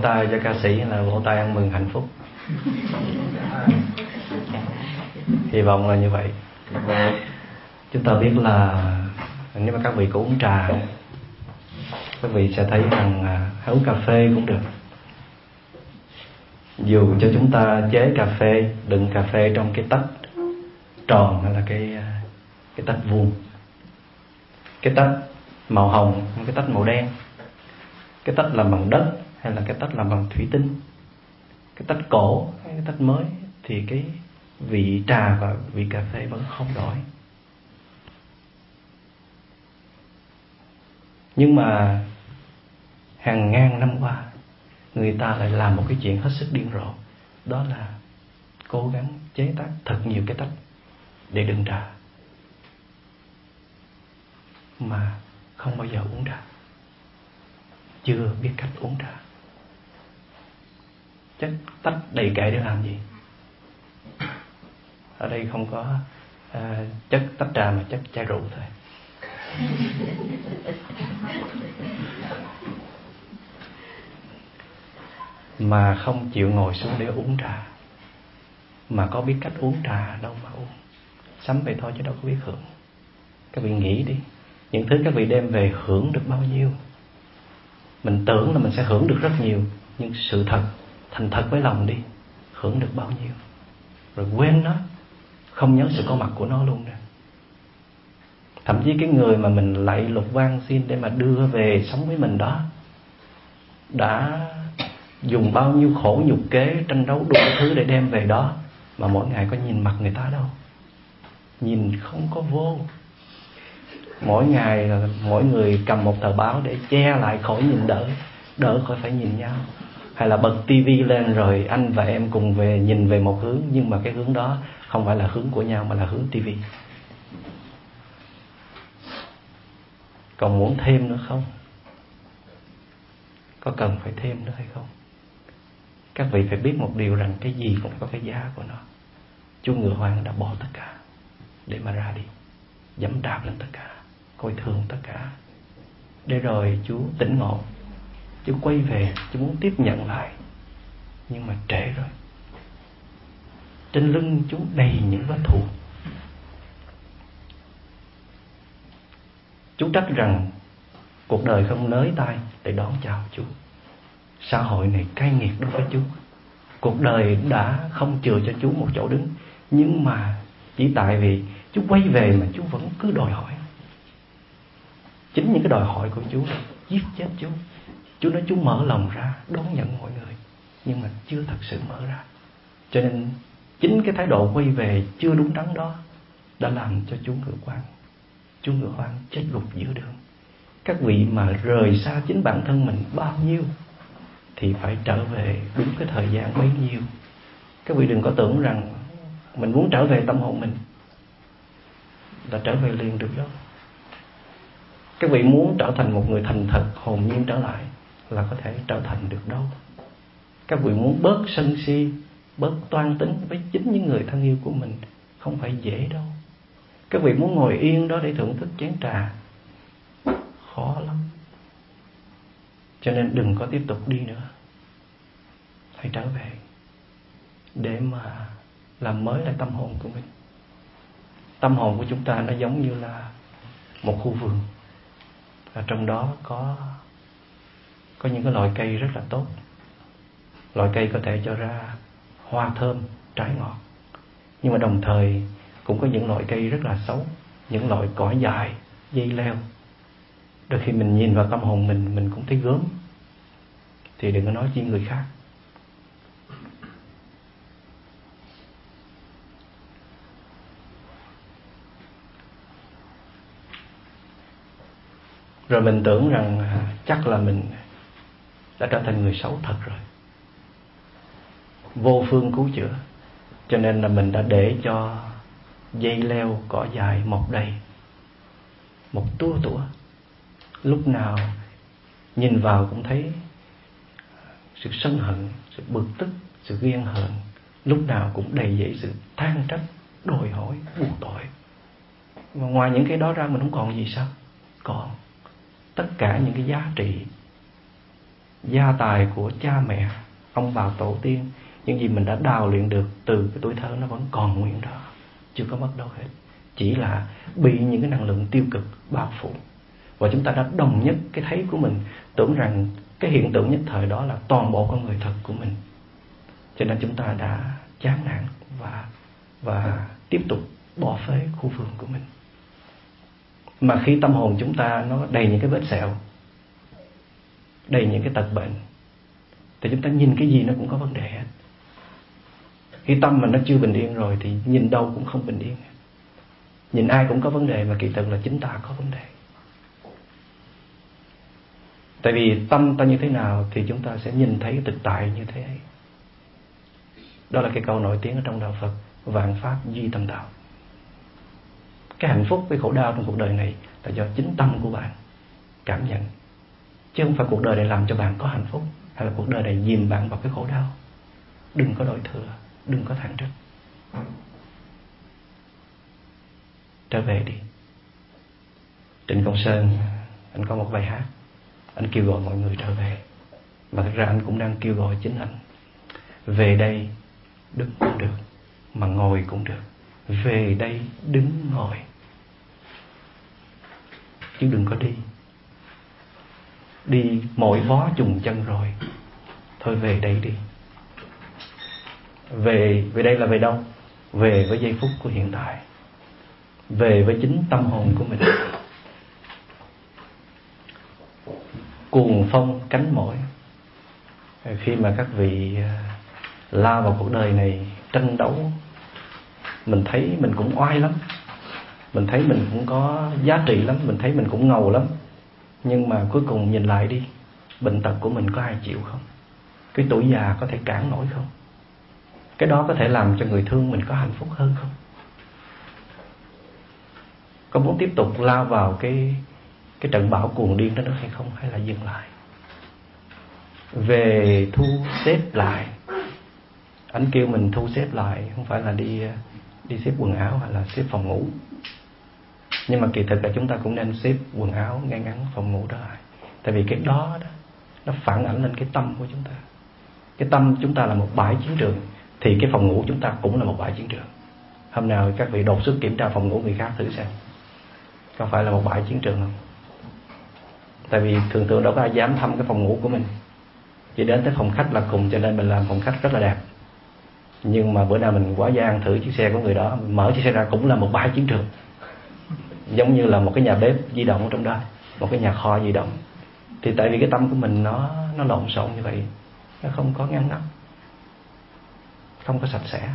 tay cho ca sĩ là vỗ tay ăn mừng hạnh phúc. Hy vọng là như vậy. Chúng ta biết là nếu mà các vị có uống trà, các vị sẽ thấy rằng à, hấu uống cà phê cũng được. Dù cho chúng ta chế cà phê, đựng cà phê trong cái tách tròn hay là cái à, cái tách vuông. Cái tách màu hồng, cái tách màu đen. Cái tách làm bằng đất hay là cái tách làm bằng thủy tinh, cái tách cổ hay cái tách mới thì cái vị trà và vị cà phê vẫn không đổi. Nhưng mà hàng ngàn năm qua, người ta lại làm một cái chuyện hết sức điên rồ, đó là cố gắng chế tác thật nhiều cái tách để đựng trà mà không bao giờ uống trà. Chưa biết cách uống trà chất tách đầy kệ để làm gì? Ở đây không có uh, chất tách trà mà chất chai rượu thôi. Mà không chịu ngồi xuống để uống trà. Mà có biết cách uống trà đâu mà uống. Sắm về thôi chứ đâu có biết hưởng. Các vị nghĩ đi những thứ các vị đem về hưởng được bao nhiêu? Mình tưởng là mình sẽ hưởng được rất nhiều nhưng sự thật thành thật với lòng đi. Hưởng được bao nhiêu. Rồi quên nó. Không nhớ sự có mặt của nó luôn nè. Thậm chí cái người mà mình lạy lục van xin để mà đưa về sống với mình đó, đã dùng bao nhiêu khổ nhục kế tranh đấu đủ thứ để đem về đó, mà mỗi ngày có nhìn mặt người ta đâu. Nhìn không có vô. Mỗi ngày là mỗi người cầm một tờ báo để che lại khỏi nhìn đỡ đỡ khỏi phải nhìn nhau hay là bật tivi lên rồi anh và em cùng về nhìn về một hướng, nhưng mà cái hướng đó không phải là hướng của nhau mà là hướng tivi. Còn muốn thêm nữa không? Có cần phải thêm nữa hay không? Các vị phải biết một điều rằng cái gì cũng có cái giá của nó. Chúa ngựa hoàng đã bỏ tất cả để mà ra đi. Dẫm đạp lên tất cả, coi thường tất cả. Để rồi chúa tỉnh ngộ chúng quay về chúng muốn tiếp nhận lại. Nhưng mà trễ rồi. Trên lưng chú đầy những vết thù. Chú trách rằng Cuộc đời không nới tay Để đón chào chú. Xã hội này cay nghiệt đối với chú. Cuộc đời đã không chừa cho chú một chỗ đứng. Nhưng mà Chỉ tại vì chú quay về Mà chú vẫn cứ đòi hỏi. Chính những cái đòi hỏi của chú Giết chết chú. Chúa nói Chúa mở lòng ra, đón nhận mọi người, Nhưng mà chưa thật sự mở ra. Cho nên chính cái thái độ quay về chưa đúng đắn đó đã làm cho chú ngựa quan chú ngựa quan chết gục giữa đường. Các vị mà rời xa chính bản thân mình bao nhiêu thì phải trở về đúng cái thời gian bấy nhiêu. Các vị đừng có tưởng rằng mình muốn trở về tâm hồn mình là trở về liền được đâu. Các vị muốn trở thành một người thành thật, hồn nhiên trở lại là có thể trở thành được đâu. Các vị muốn bớt sân si, bớt toan tính với chính những người thân yêu của mình không phải dễ đâu. Các vị muốn ngồi yên đó để thưởng thức chén trà, khó lắm. Cho nên đừng có tiếp tục đi nữa. Hãy trở về để mà làm mới lại tâm hồn của mình. Tâm hồn của chúng ta nó giống như là một khu vườn. Và trong đó có có những cái loại cây rất là tốt. Loại cây có thể cho ra hoa thơm, trái ngọt. Nhưng mà đồng thời cũng có những loại cây rất là xấu, những loại cỏ dài dây leo. Đôi khi mình nhìn vào tâm hồn mình mình cũng thấy gớm. Thì đừng có nói chi người khác. Rồi mình tưởng rằng à, chắc là mình đã trở thành người xấu thật rồi. Vô phương cứu chữa. Cho nên là mình đã để cho dây leo, cỏ dài mọc đầy. Một tua tủa. Lúc nào nhìn vào cũng thấy sự sân hận, sự bực tức, sự ghen hờn. Lúc nào cũng đầy dẫy sự than trách, đòi hỏi, buộc tội. Mà ngoài những cái đó ra mình không còn gì sao? Còn tất cả những cái giá trị gia tài của cha mẹ, ông bà tổ tiên. Những gì mình đã đào luyện được từ cái tuổi thơ nó vẫn còn nguyên đó, chưa có mất đâu hết. Chỉ là bị những cái năng lượng tiêu cực bao phủ. Và chúng ta đã đồng nhất cái thấy của mình, tưởng rằng cái hiện tượng nhất thời đó là toàn bộ con người thật của mình. Cho nên chúng ta đã chán nản và và tiếp tục bỏ phế khu vườn của mình. Mà khi tâm hồn chúng ta nó đầy những cái vết sẹo đầy những cái tật bệnh, thì chúng ta nhìn cái gì nó cũng có vấn đề hết. Khi tâm mà nó chưa bình yên rồi thì nhìn đâu cũng không bình yên. Nhìn ai cũng có vấn đề mà kỳ thực là chính ta có vấn đề. Tại vì tâm ta như thế nào thì chúng ta sẽ nhìn thấy thực tại như thế ấy. Đó là cái câu nổi tiếng ở trong đạo phật, vạn pháp duy tâm đạo. Cái hạnh phúc, cái khổ đau trong cuộc đời này là do chính tâm của bạn cảm nhận chứ không phải cuộc đời này làm cho bạn có hạnh phúc, hay là cuộc đời này dìm bạn vào cái khổ đau. Đừng có đổi thừa, đừng có thẳng trách. Trở về đi. Trịnh Công Sơn, anh có một bài hát, anh kêu gọi mọi người trở về. Mà thực ra anh cũng đang kêu gọi chính anh. Về đây đứng cũng được, mà ngồi cũng được. Về đây đứng ngồi. Chứ đừng có đi đi mỗi vó trùng chân rồi. Thôi về đây đi. Về về đây là về đâu? Về với giây phút của hiện tại. Về với chính tâm hồn của mình. Cuồng phong cánh mỏi. Khi mà các vị à, la lao vào cuộc đời này tranh đấu, mình thấy mình cũng oai lắm. Mình thấy mình cũng có giá trị lắm. Mình thấy mình cũng ngầu lắm nhưng mà cuối cùng nhìn lại đi, bệnh tật của mình có ai chịu không? Cái tuổi già có thể cản nổi không? Cái đó có thể làm cho người thương mình có hạnh phúc hơn không? Có muốn tiếp tục lao vào cái cái trận bão cuồng điên đó nữa hay không? Hay là dừng lại? Về thu xếp lại. Anh kêu mình thu xếp lại, không phải là đi đi xếp quần áo hay là xếp phòng ngủ nhưng mà kỳ thực là chúng ta cũng nên xếp quần áo ngay ngắn phòng ngủ đó lại. Tại vì cái đó đó, nó phản ảnh lên cái tâm của chúng ta. Cái tâm chúng ta là một bãi chiến trường, thì cái phòng ngủ chúng ta cũng là một bãi chiến trường. Hôm nào các vị đột xuất kiểm tra phòng ngủ người khác thử xem, có phải là một bãi chiến trường không? Tại vì thường thường đâu có ai dám thăm cái phòng ngủ của mình. Chỉ đến tới phòng khách là cùng cho nên mình làm phòng khách rất là đẹp. Nhưng mà bữa nào mình quá gian thử chiếc xe của người đó mở chiếc xe ra cũng là một bãi chiến trường giống như là một cái nhà bếp di động ở trong đó, một cái nhà kho di động. Thì tại vì cái tâm của mình nó nó lộn xộn như vậy, nó không có ngăn nắp, không có sạch sẽ,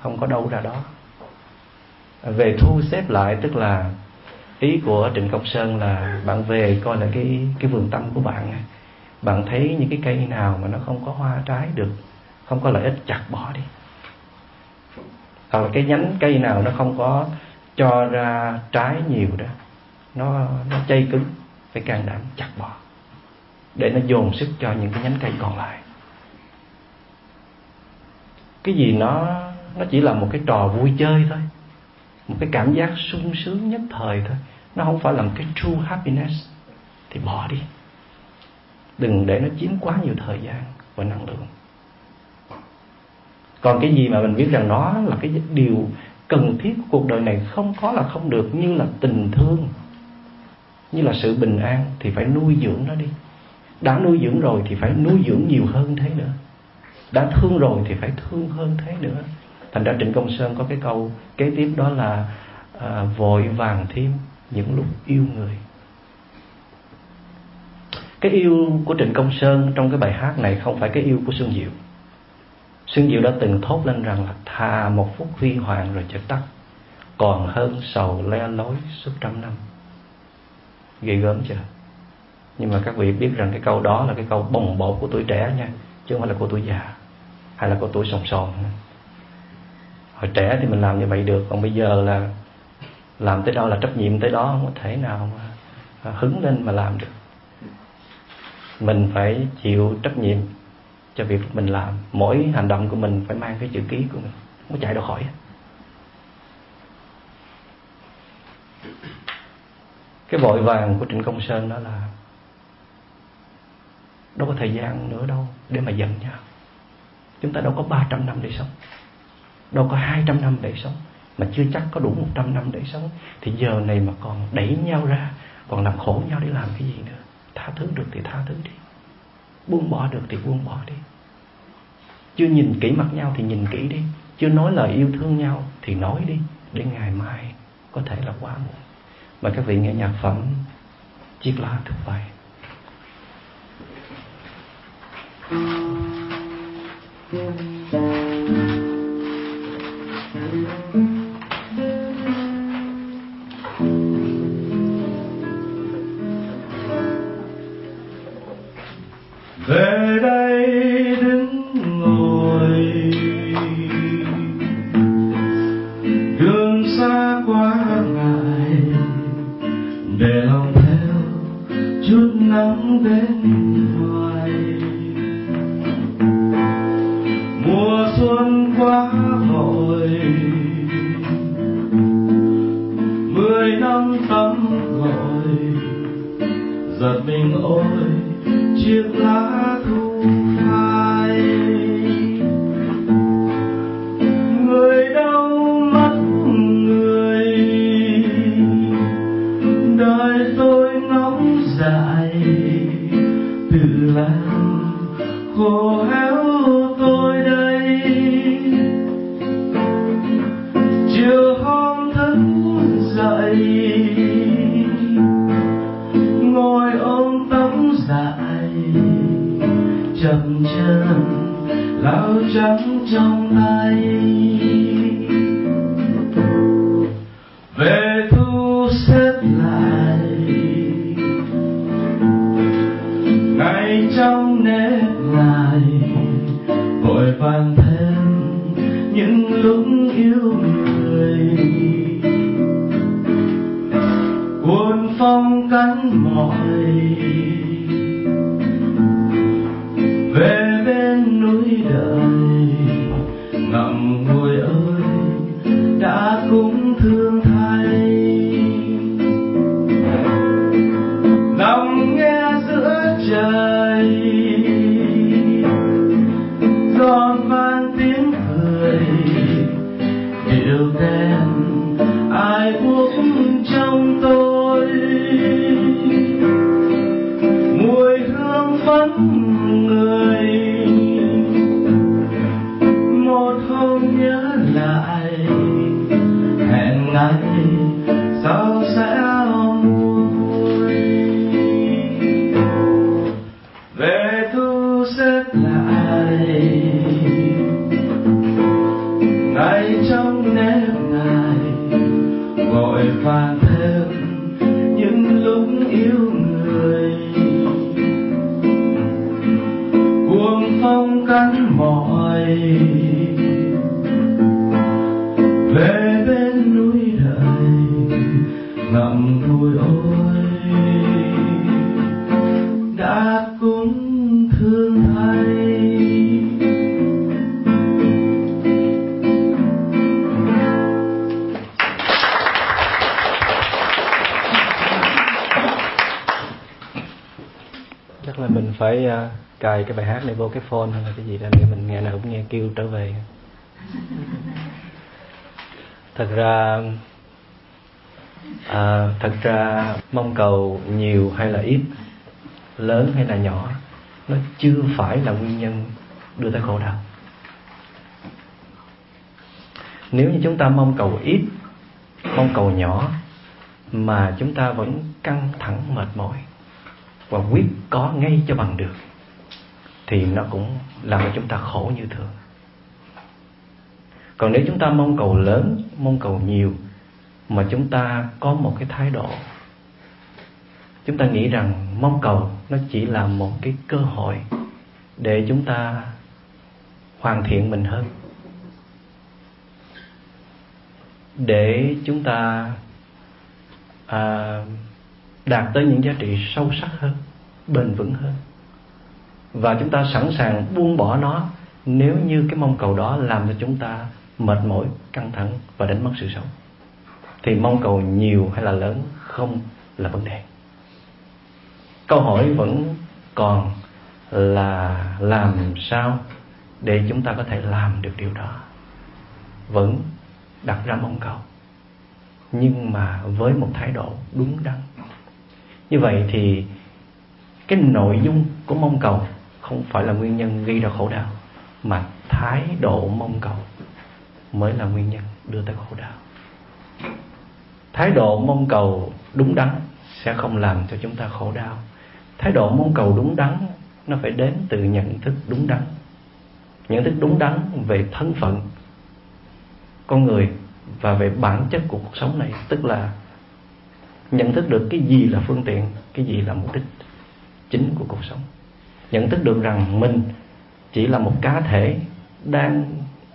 không có đâu ra đó. Về thu xếp lại, tức là ý của trịnh công sơn là bạn về coi là cái cái vườn tâm của bạn bạn thấy những cái cây nào mà nó không có hoa trái được, không có lợi ích, chặt bỏ đi. Hoặc là cái nhánh cây nào nó không có cho ra trái nhiều đó, nó nó chay cứng, phải can đảm chặt bỏ, để nó dồn sức cho những cái nhánh cây còn lại. Cái gì nó nó chỉ là một cái trò vui chơi thôi, một cái cảm giác sung sướng nhất thời thôi, nó không phải là một cái true happiness, thì bỏ đi. Đừng để nó chiếm quá nhiều thời gian và năng lượng. Còn cái gì mà mình biết rằng nó là cái điều cần thiết của cuộc đời này không có là không được như là tình thương như là sự bình an thì phải nuôi dưỡng nó đi. Đã nuôi dưỡng rồi thì phải nuôi dưỡng nhiều hơn thế nữa. Đã thương rồi thì phải thương hơn thế nữa. Thành ra trịnh công sơn có cái câu kế tiếp đó là à, vội vàng thêm những lúc yêu người. Cái yêu của trịnh công sơn trong cái bài hát này không phải cái yêu của xuân diệu xuân diệu đã từng thốt lên rằng là thà một phút huy hoàng rồi chợt tắt, còn hơn sầu le lối suốt trăm năm. Ghê gớm chưa? Nhưng mà các vị biết rằng cái câu đó là cái câu bồng bột của tuổi trẻ nha, chứ không phải là của tuổi già, hay là của tuổi sòng sòn hồi trẻ thì mình làm như vậy được, còn bây giờ là làm tới đâu là trách nhiệm tới đó, không có thể nào mà à, hứng lên mà làm được. Mình phải chịu trách nhiệm cho việc mình làm. Mỗi hành động của mình phải mang cái chữ ký của mình. Không có chạy đâu khỏi. Cái vội vàng của trịnh công sơn đó là đâu có thời gian nữa đâu để mà giận nhau. Chúng ta đâu có 300 năm để sống. Đâu có 200 năm để sống. Mà chưa chắc có đủ 100 năm để sống. Thì giờ này mà còn đẩy nhau ra, còn làm khổ nhau để làm cái gì nữa. Tha thứ được thì tha thứ đi buông bỏ được thì buông bỏ đi. Chưa nhìn kỹ mặt nhau thì nhìn kỹ đi. Chưa nói lời yêu thương nhau thì nói đi, để ngày mai có thể là quá muộn. Mà các vị nghe nhạc phẩm chiếc lá thuộc bài Thank you. Đứng chắc là mình phải uh, cài cái bài hát này vô cái phone hay là cái gì đó để mình nghe nào cũng nghe kêu trở về. Thật ra à, thật ra mong cầu nhiều hay là ít lớn hay là nhỏ nó chưa phải là nguyên nhân đưa tới khổ đau. Nếu như chúng ta mong cầu ít mong cầu nhỏ mà chúng ta vẫn căng thẳng mệt mỏi và quyết có ngay cho bằng được thì nó cũng làm cho chúng ta khổ như thường. Còn nếu chúng ta mong cầu lớn mong cầu nhiều mà chúng ta có một cái thái độ chúng ta nghĩ rằng mong cầu nó chỉ là một cái cơ hội để chúng ta hoàn thiện mình hơn để chúng ta à, đạt tới những giá trị sâu sắc hơn bền vững hơn. Và chúng ta sẵn sàng buông bỏ nó nếu như cái mong cầu đó làm cho chúng ta mệt mỏi, căng thẳng và đánh mất sự sống. Thì mong cầu nhiều hay là lớn không là vấn đề. Câu hỏi vẫn còn là làm sao để chúng ta có thể làm được điều đó? Vẫn đặt ra mong cầu. Nhưng mà với một thái độ đúng đắn. Như vậy thì cái nội dung của mong cầu không phải là nguyên nhân gây ra khổ đau, mà thái độ mong cầu mới là nguyên nhân đưa tới khổ đau. Thái độ mong cầu đúng đắn sẽ không làm cho chúng ta khổ đau. Thái độ mong cầu đúng đắn nó phải đến từ nhận thức đúng đắn. Nhận thức đúng đắn về thân phận con người và về bản chất của cuộc sống này, tức là nhận thức được cái gì là phương tiện, cái gì là mục đích chính của cuộc sống. Nhận thức được rằng mình chỉ là một cá thể đang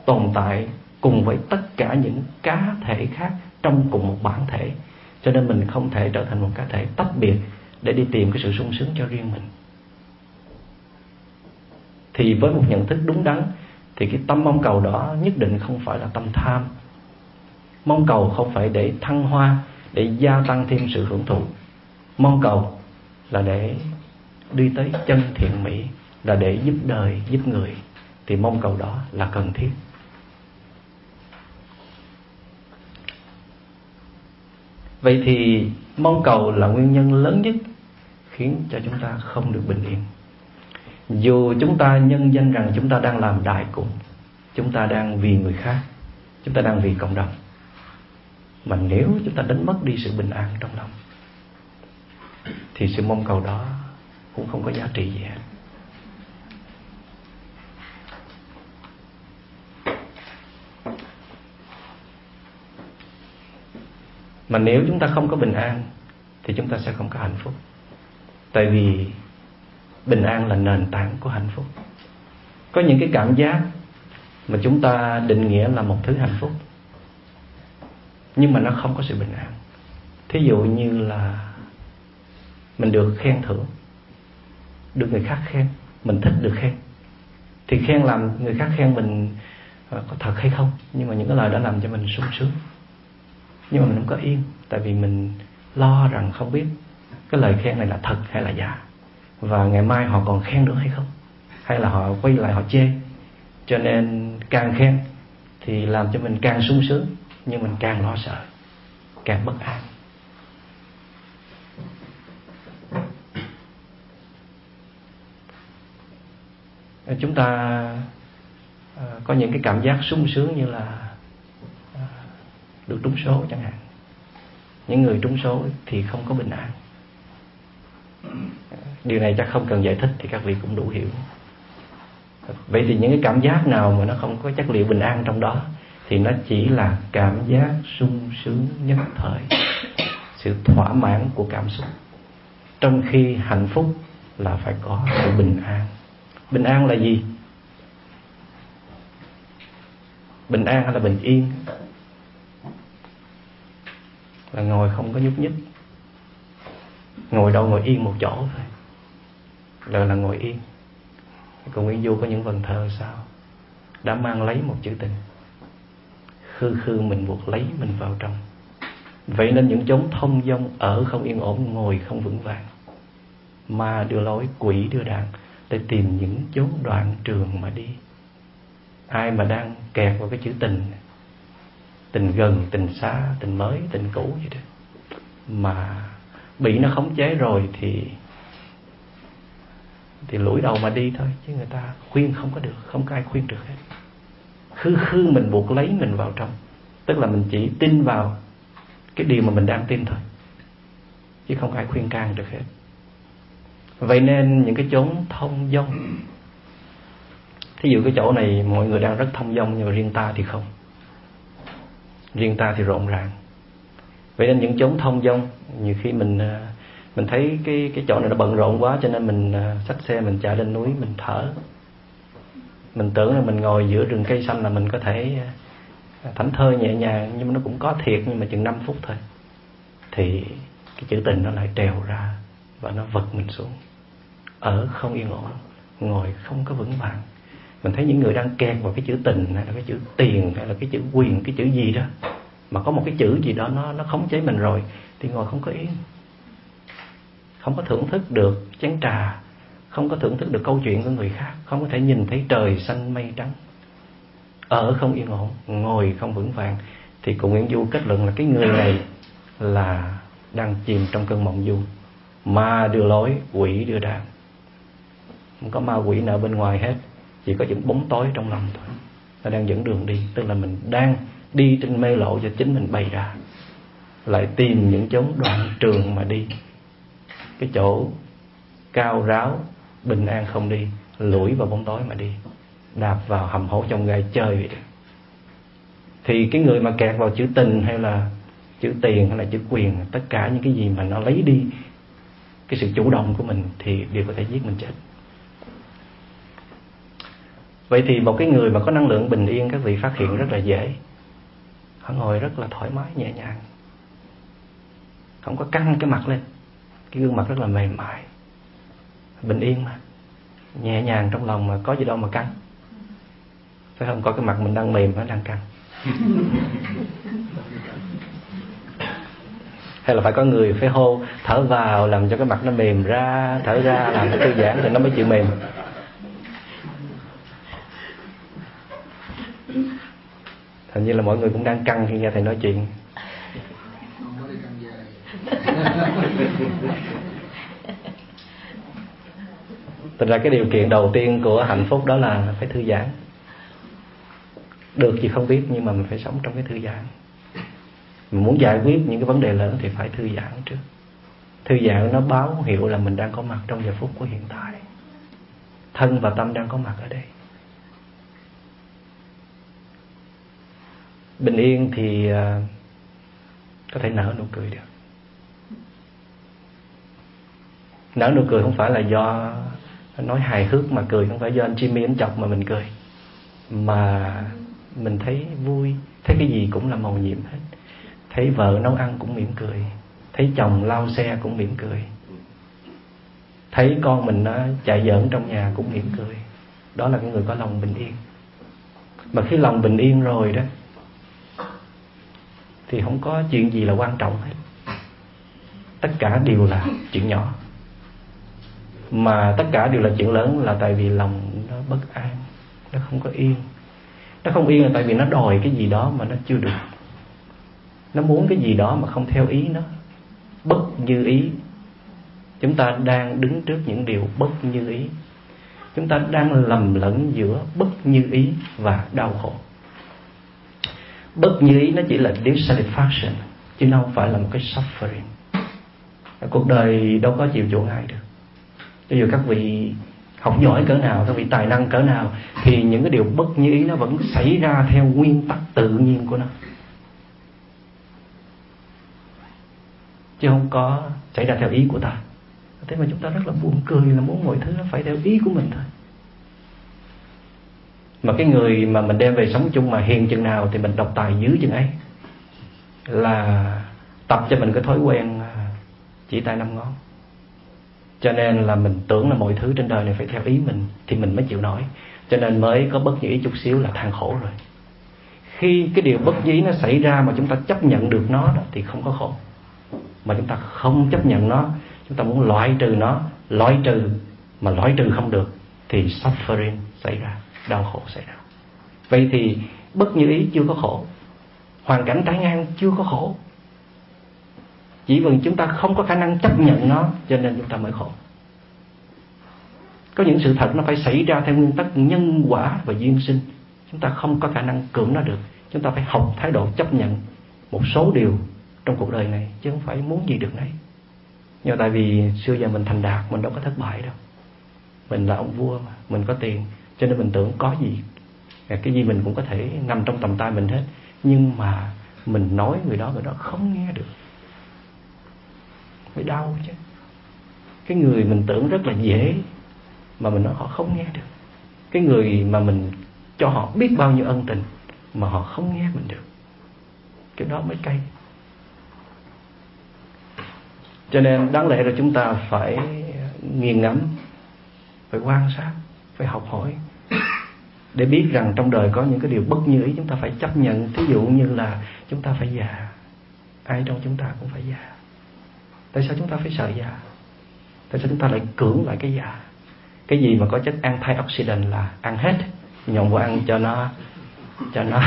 tồn tại cùng với tất cả những cá thể khác trong cùng một bản thể. Cho nên mình không thể trở thành một cá thể tách biệt để đi tìm cái sự sung sướng cho riêng mình. Thì với một nhận thức đúng đắn, thì cái tâm mong cầu đó nhất định không phải là tâm tham. Mong cầu không phải để thăng hoa, để gia tăng thêm sự hưởng thụ. Mong cầu là để đi tới chân thiện mỹ là để giúp đời, giúp người. Thì mong cầu đó là cần thiết. Vậy thì mong cầu là nguyên nhân lớn nhất khiến cho chúng ta không được bình yên. Dù chúng ta nhân danh rằng chúng ta đang làm đại cùng chúng ta đang vì người khác, chúng ta đang vì cộng đồng. Mà nếu chúng ta đánh mất đi sự bình an trong lòng, thì sự mong cầu đó cũng không có giá trị gì hết. Mà nếu chúng ta không có bình an, thì chúng ta sẽ không có hạnh phúc. Tại vì bình an là nền tảng của hạnh phúc. Có những cái cảm giác mà chúng ta định nghĩa là một thứ hạnh phúc, nhưng mà nó không có sự bình an. Thí dụ như là mình được khen thưởng được người khác khen, mình thích được khen. Thì khen làm người khác khen mình ờ, có thật hay không? Nhưng mà những cái lời đó làm cho mình sung sướng. Nhưng mà mình không có yên, tại vì mình lo rằng không biết cái lời khen này là thật hay là giả. Và ngày mai họ còn khen nữa hay không? Hay là họ quay lại họ chê? Cho nên càng khen thì làm cho mình càng sung sướng, nhưng mình càng lo sợ, càng bất an. Chúng ta ờ, có những cái cảm giác sung sướng như là ờ, được trúng số chẳng hạn. Những người trúng số thì không có bình an. Điều này chắc không cần giải thích thì các vị cũng đủ hiểu. Vậy thì những cái cảm giác nào mà nó không có chất liệu bình an trong đó thì nó chỉ là cảm giác sung sướng nhất thời. Sự thỏa mãn của cảm xúc. Trong khi hạnh phúc là phải có sự bình an bình an là gì? Bình an hay là bình yên? Là ngồi không có nhúc nhích. Ngồi đâu ngồi yên một chỗ thôi. Rồi là ngồi yên. Còn Nguyễn Du có những vần thơ sao? Đã mang lấy một chữ tình. Khư khư mình buộc lấy mình vào trong. Vậy nên những chốn thông dong ở không yên ổn, ngồi không vững vàng. Ma đưa lối, quỷ đưa đàn để tìm những chốn đoạn trường mà đi. Ai mà đang kẹt vào cái chữ tình tình gần, tình xa, tình mới, tình cũ vậy đó, mà bị nó khống chế rồi thì thì lủi đầu mà đi thôi, chứ người ta khuyên không có được, không có ai khuyên được hết. Khư khư mình buộc lấy mình vào trong, tức là mình chỉ tin vào cái điều mà mình đang tin thôi, chứ không ai khuyên can được hết vậy nên những cái chốn thông dong. Thí dụ cái chỗ này mọi người đang rất thông dong nhưng mà riêng ta thì không. Riêng ta thì rộn ràng. Vậy nên những chốn thông dong, nhiều khi mình à, mình thấy cái cái chỗ này nó bận rộn quá cho nên mình à, xách xe mình chạy lên núi, mình thở. Mình tưởng là mình ngồi giữa rừng cây xanh là mình có thể à, thảnh thơi nhẹ nhàng nhưng mà nó cũng có thiệt nhưng mà chừng 5 phút thôi. Thì cái chữ tình nó lại trèo ra và nó vật mình xuống ở không yên ổn, ngồi không có vững vàng. Mình thấy những người đang kẹt vào cái chữ tình hay là cái chữ tiền hay là cái chữ quyền, cái chữ gì đó, mà có một cái chữ gì đó nó nó khống chế mình rồi, thì ngồi không có yên. Không có thưởng thức được chén trà, không có thưởng thức được câu chuyện của người khác, không có thể nhìn thấy trời xanh mây trắng. Ở không yên ổn, ngồi không vững vàng, thì cụ Nguyễn Du kết luận là cái người này là đang chìm trong cơn mộng du. Ma đưa lối, quỷ đưa đàn không có ma quỷ nào bên ngoài hết. Chỉ có những bóng tối trong lòng thôi. Nó đang dẫn đường đi. Tức là mình đang đi trên mê lộ cho chính mình bày ra. Lại tìm những chốn đoạn trường mà đi. Cái chỗ cao ráo, bình an không đi. Lủi vào bóng tối mà đi. Đạp vào hầm hố trong gai chơi vậy thì cái người mà kẹt vào chữ tình hay là chữ tiền hay là chữ quyền, tất cả những cái gì mà nó lấy đi cái sự chủ động của mình thì đều có thể giết mình chết vậy thì một cái người mà có năng lượng bình yên, các vị phát hiện rất là dễ. Họ ngồi rất là thoải mái, nhẹ nhàng. Không có căng cái mặt lên. Cái gương mặt rất là mềm mại. Bình yên mà. Nhẹ nhàng trong lòng mà có gì đâu mà căng. Phải không? Có cái mặt mình đang mềm, nó đang căng. Hay là phải có người phải hô, thở vào làm cho cái mặt nó mềm ra, thở ra, làm nó thư giãn thì nó mới chịu mềm. Hình như là mọi người cũng đang căng khi nghe thầy nói chuyện. Thật ra cái điều kiện đầu tiên của hạnh phúc đó là phải thư giãn. Được gì không biết, nhưng mà mình phải sống trong cái thư giãn. Mình muốn giải quyết những cái vấn đề lớn thì phải thư giãn trước. Thư giãn nó báo hiệu là mình đang có mặt trong giờ phút của hiện tại. Thân và tâm đang có mặt ở đây. Bình yên thì ờ, có thể nở nụ cười được. Nở nụ cười không phải là do nói hài hước mà cười, không phải do anh Jimmy anh chọc mà mình cười. Mà mình thấy vui, thấy cái gì cũng là màu nhiệm hết. Thấy vợ nấu ăn cũng mỉm cười, thấy chồng lau xe cũng mỉm cười. Thấy con mình nó chạy giỡn trong nhà cũng mỉm cười. Đó là cái người có lòng bình yên. Mà khi lòng bình yên rồi đó thì không có chuyện gì là quan trọng hết. Tất cả đều là chuyện nhỏ. Mà tất cả đều là chuyện lớn là tại vì lòng nó bất an, nó không có yên. Nó không yên là tại vì nó đòi cái gì đó mà nó chưa được. Nó muốn cái gì đó mà không theo ý nó. Bất như ý. Chúng ta đang đứng trước những điều bất như ý. Chúng ta đang lầm lẫn giữa bất như ý và đau khổ bất như ý nó chỉ là dissatisfaction, chứ nó không phải là một cái suffering. Cuộc đời đâu có chịu chuộng ai được. Cho dù các vị học giỏi cỡ nào, các vị tài năng cỡ nào, thì những cái điều bất như ý nó vẫn xảy ra theo nguyên tắc tự nhiên của nó. Chứ không có xảy ra theo ý của ta. Thế mà chúng ta rất là buồn cười là muốn mọi thứ nó phải theo ý của mình thôi mà cái người mà mình đem về sống chung mà hiền chừng nào thì mình độc tài dữ chừng ấy. Là tập cho mình cái thói quen à, chỉ tay năm ngón. Cho nên là mình tưởng là mọi thứ trên đời này phải theo ý mình thì mình mới chịu nổi. Cho nên mới có bất nhĩ chút xíu là than khổ rồi. Khi cái điều bất nhĩ nó xảy ra mà chúng ta chấp nhận được nó đó, thì không có khổ. Mà chúng ta không chấp nhận nó chúng ta muốn loại trừ nó loại trừ mà loại trừ không được thì suffering xảy ra đau khổ xảy ra. Vậy thì bất như ý chưa có khổ, hoàn cảnh trái ngang chưa có khổ, chỉ vì chúng ta không có khả năng chấp nhận nó, cho nên chúng ta mới khổ. Có những sự thật nó phải xảy ra theo nguyên tắc nhân quả và duyên sinh. Chúng ta không có khả năng cưỡng nó được. Chúng ta phải học thái độ chấp nhận một số điều trong cuộc đời này, chứ không phải muốn gì được nấy. Nhưng tại vì xưa giờ mình thành đạt, mình đâu có thất bại đâu. Mình là ông vua mà, mình có tiền cho nên mình tưởng có gì à, cái gì mình cũng có thể nằm trong tầm tay mình hết. Nhưng mà mình nói người đó người đó không nghe được. Phải đau chứ. Cái người mình tưởng rất là dễ, mà mình nói họ không nghe được. Cái người mà mình cho họ biết bao nhiêu ân tình, mà họ không nghe mình được. Cái đó mới cay. Cho nên đáng lẽ là chúng ta phải nghiền ngẫm, phải quan sát, phải học hỏi để biết rằng trong đời có những cái điều bất như ý, chúng ta phải chấp nhận. Thí dụ như là chúng ta phải già. Ai trong chúng ta cũng phải già. Tại sao chúng ta phải sợ già? Tại sao chúng ta lại cưỡng lại cái già? Cái gì mà có chất antioxidant là ăn hết nhộn vào ăn cho nó cho nó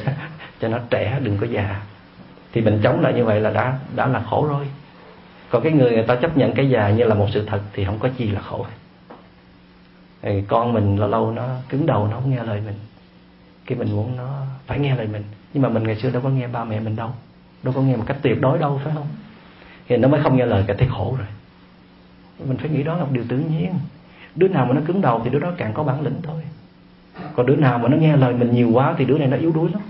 cho nó trẻ, đừng có già. Thì mình chống lại như vậy là đã đã là khổ rồi. Còn cái người người ta chấp nhận cái già như là một sự thật thì không có chi là khổ thì con mình lâu lâu nó cứng đầu, nó không nghe lời mình. Khi mình muốn, nó phải nghe lời mình. Nhưng mà mình ngày xưa đâu có nghe ba mẹ mình đâu. Đâu có nghe một cách tuyệt đối đâu, phải không? Thì nó mới không nghe lời cả thấy khổ rồi. Mình phải nghĩ đó là một điều tự nhiên. Đứa nào mà nó cứng đầu thì đứa đó càng có bản lĩnh thôi. Còn đứa nào mà nó nghe lời mình nhiều quá thì đứa này nó yếu đuối lắm.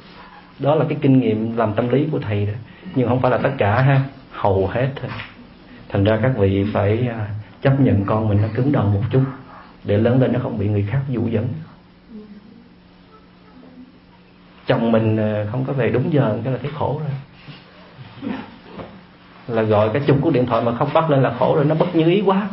Đó là cái kinh nghiệm làm tâm lý của thầy đó. Nhưng không phải là tất cả, ha. Hầu hết thôi. Thành ra các vị phải à, chấp nhận con mình nó cứng đầu một chút để lớn lên nó không bị người khác dụ dẫn chồng mình ờ, không có về đúng giờ, cái là thấy khổ rồi. Là gọi cái chục cuộc điện thoại mà không bắt lên là khổ rồi, nó bất như ý quá.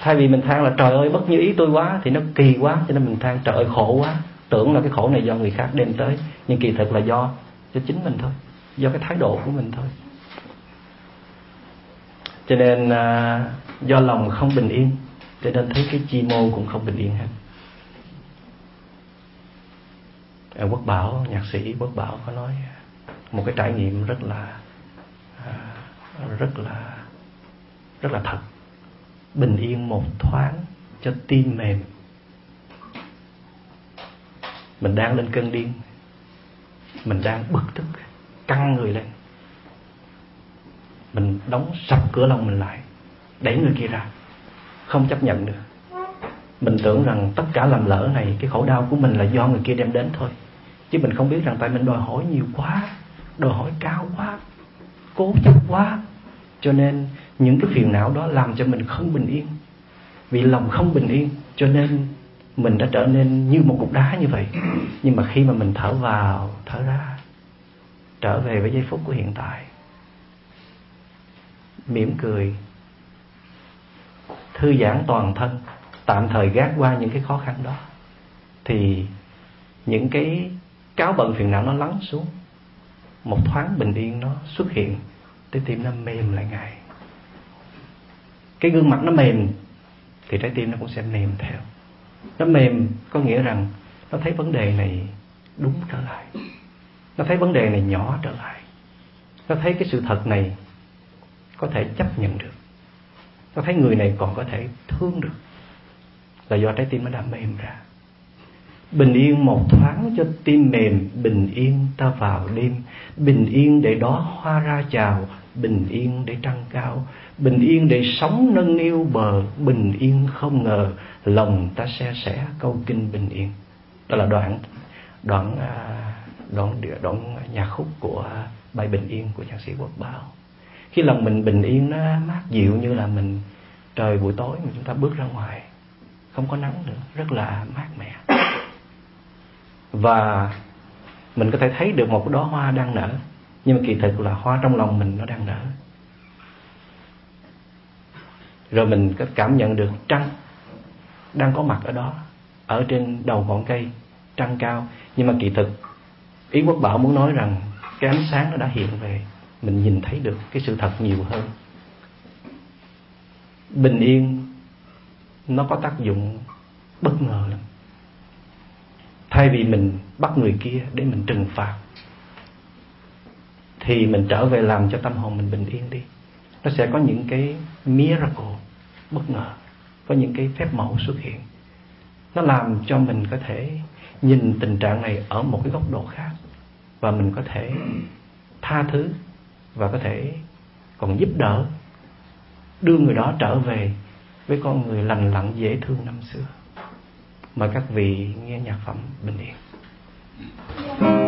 Thay vì mình than là trời ơi, bất như ý tôi quá thì nó kỳ quá, cho nên mình than trời ơi, khổ quá tưởng là cái khổ này do người khác đem tới, nhưng kỳ thực là do cho chính mình thôi, do cái thái độ của mình thôi. Cho nên à, do lòng không bình yên cho nên thấy cái chi mô cũng không bình yên hết. À, quốc bảo nhạc sĩ quốc bảo có nói một cái trải nghiệm rất là à, rất là rất là thật. Bình yên một thoáng cho tim mềm. Mình đang lên cơn điên. Mình đang bực tức. Căng người lên. Mình đóng sập cửa lòng mình lại. Đẩy người kia ra không chấp nhận được. Mình tưởng rằng tất cả làm lỡ này, cái khổ đau của mình là do người kia đem đến thôi. Chứ mình không biết rằng tại mình đòi hỏi nhiều quá, đòi hỏi cao quá, cố chấp quá. Cho nên những cái phiền não đó làm cho mình không bình yên. Vì lòng không bình yên, cho nên mình đã trở nên như một cục đá như vậy. Nhưng mà khi mà mình thở vào, thở ra, trở về với giây phút của hiện tại, mỉm cười thư giãn toàn thân, tạm thời gác qua những cái khó khăn đó, thì những cái cáo bận phiền não nó lắng xuống. Một thoáng bình yên nó xuất hiện, trái tim nó mềm lại ngài cái gương mặt nó mềm, thì trái tim nó cũng sẽ mềm theo. Nó mềm có nghĩa rằng nó thấy vấn đề này đúng trở lại. Nó thấy vấn đề này nhỏ trở lại. Nó thấy cái sự thật này có thể chấp nhận được. Tôi thấy người này còn có thể thương được. Là do trái tim nó đã mềm ra. Bình yên một thoáng cho tim mềm, bình yên ta vào đêm. Bình yên để đó hoa ra chào, bình yên để trăng cao. Bình yên để sống nâng niu bờ, bình yên không ngờ lòng ta xe sẻ câu kinh bình yên. Đó là đoạn đoạn à, đoạn đoạn đoạn nhạc khúc của bài bình yên của nhạc sĩ quốc bảo khi lòng mình bình yên, nó mát dịu như là mình trời buổi tối mà chúng ta bước ra ngoài, không có nắng nữa, rất là mát mẻ. Và mình có thể thấy được một đóa hoa đang nở, nhưng mà kỳ thực là hoa trong lòng mình nó đang nở. Rồi mình có cảm nhận được trăng đang có mặt ở đó, ở trên đầu ngọn cây, trăng cao. Nhưng mà kỳ thực, ý quốc bảo muốn nói rằng cái ánh sáng nó đã hiện về mình nhìn thấy được cái sự thật nhiều hơn. Bình yên, nó có tác dụng bất ngờ lắm. Thay vì mình bắt người kia để mình trừng phạt, thì mình trở về làm cho tâm hồn mình bình yên đi. Nó sẽ có những cái miracle bất ngờ, có những cái phép mẫu xuất hiện. Nó làm cho mình có thể nhìn tình trạng này ở một cái góc độ khác và mình có thể tha thứ và có thể còn giúp đỡ, đưa người đó trở về với con người lành lặn dễ thương năm xưa mời các vị nghe nhạc phẩm bình yên yeah.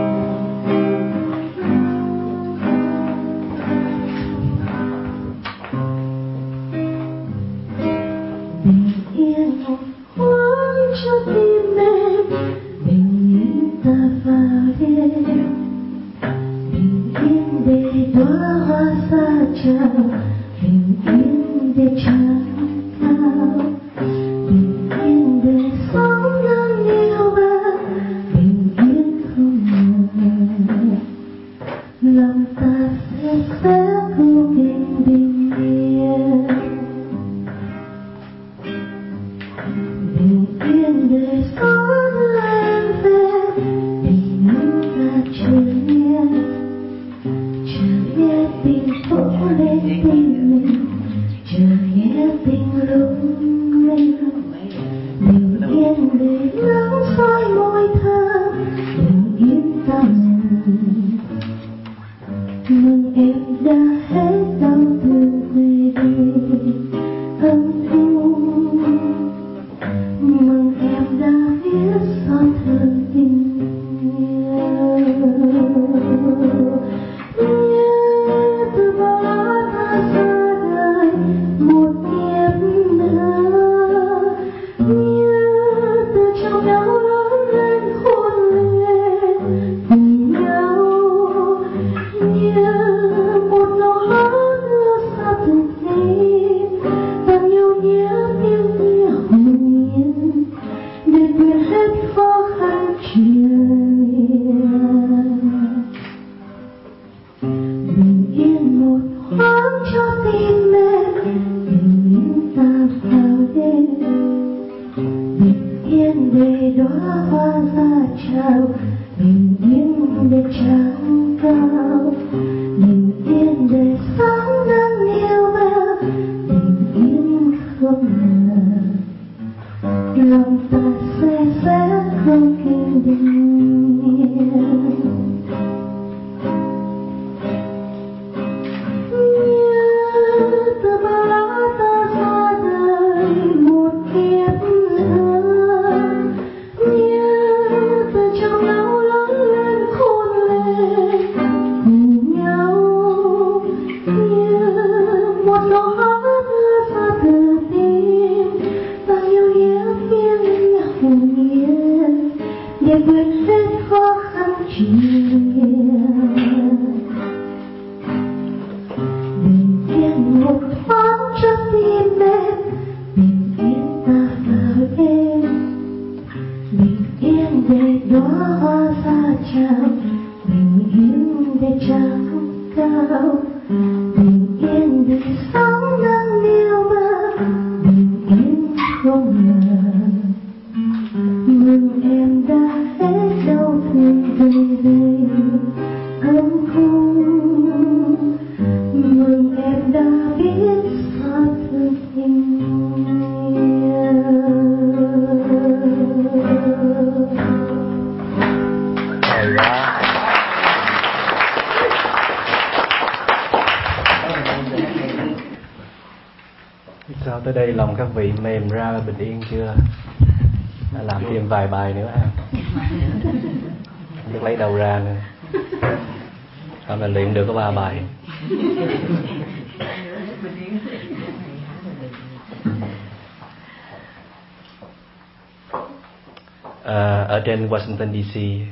Washington DC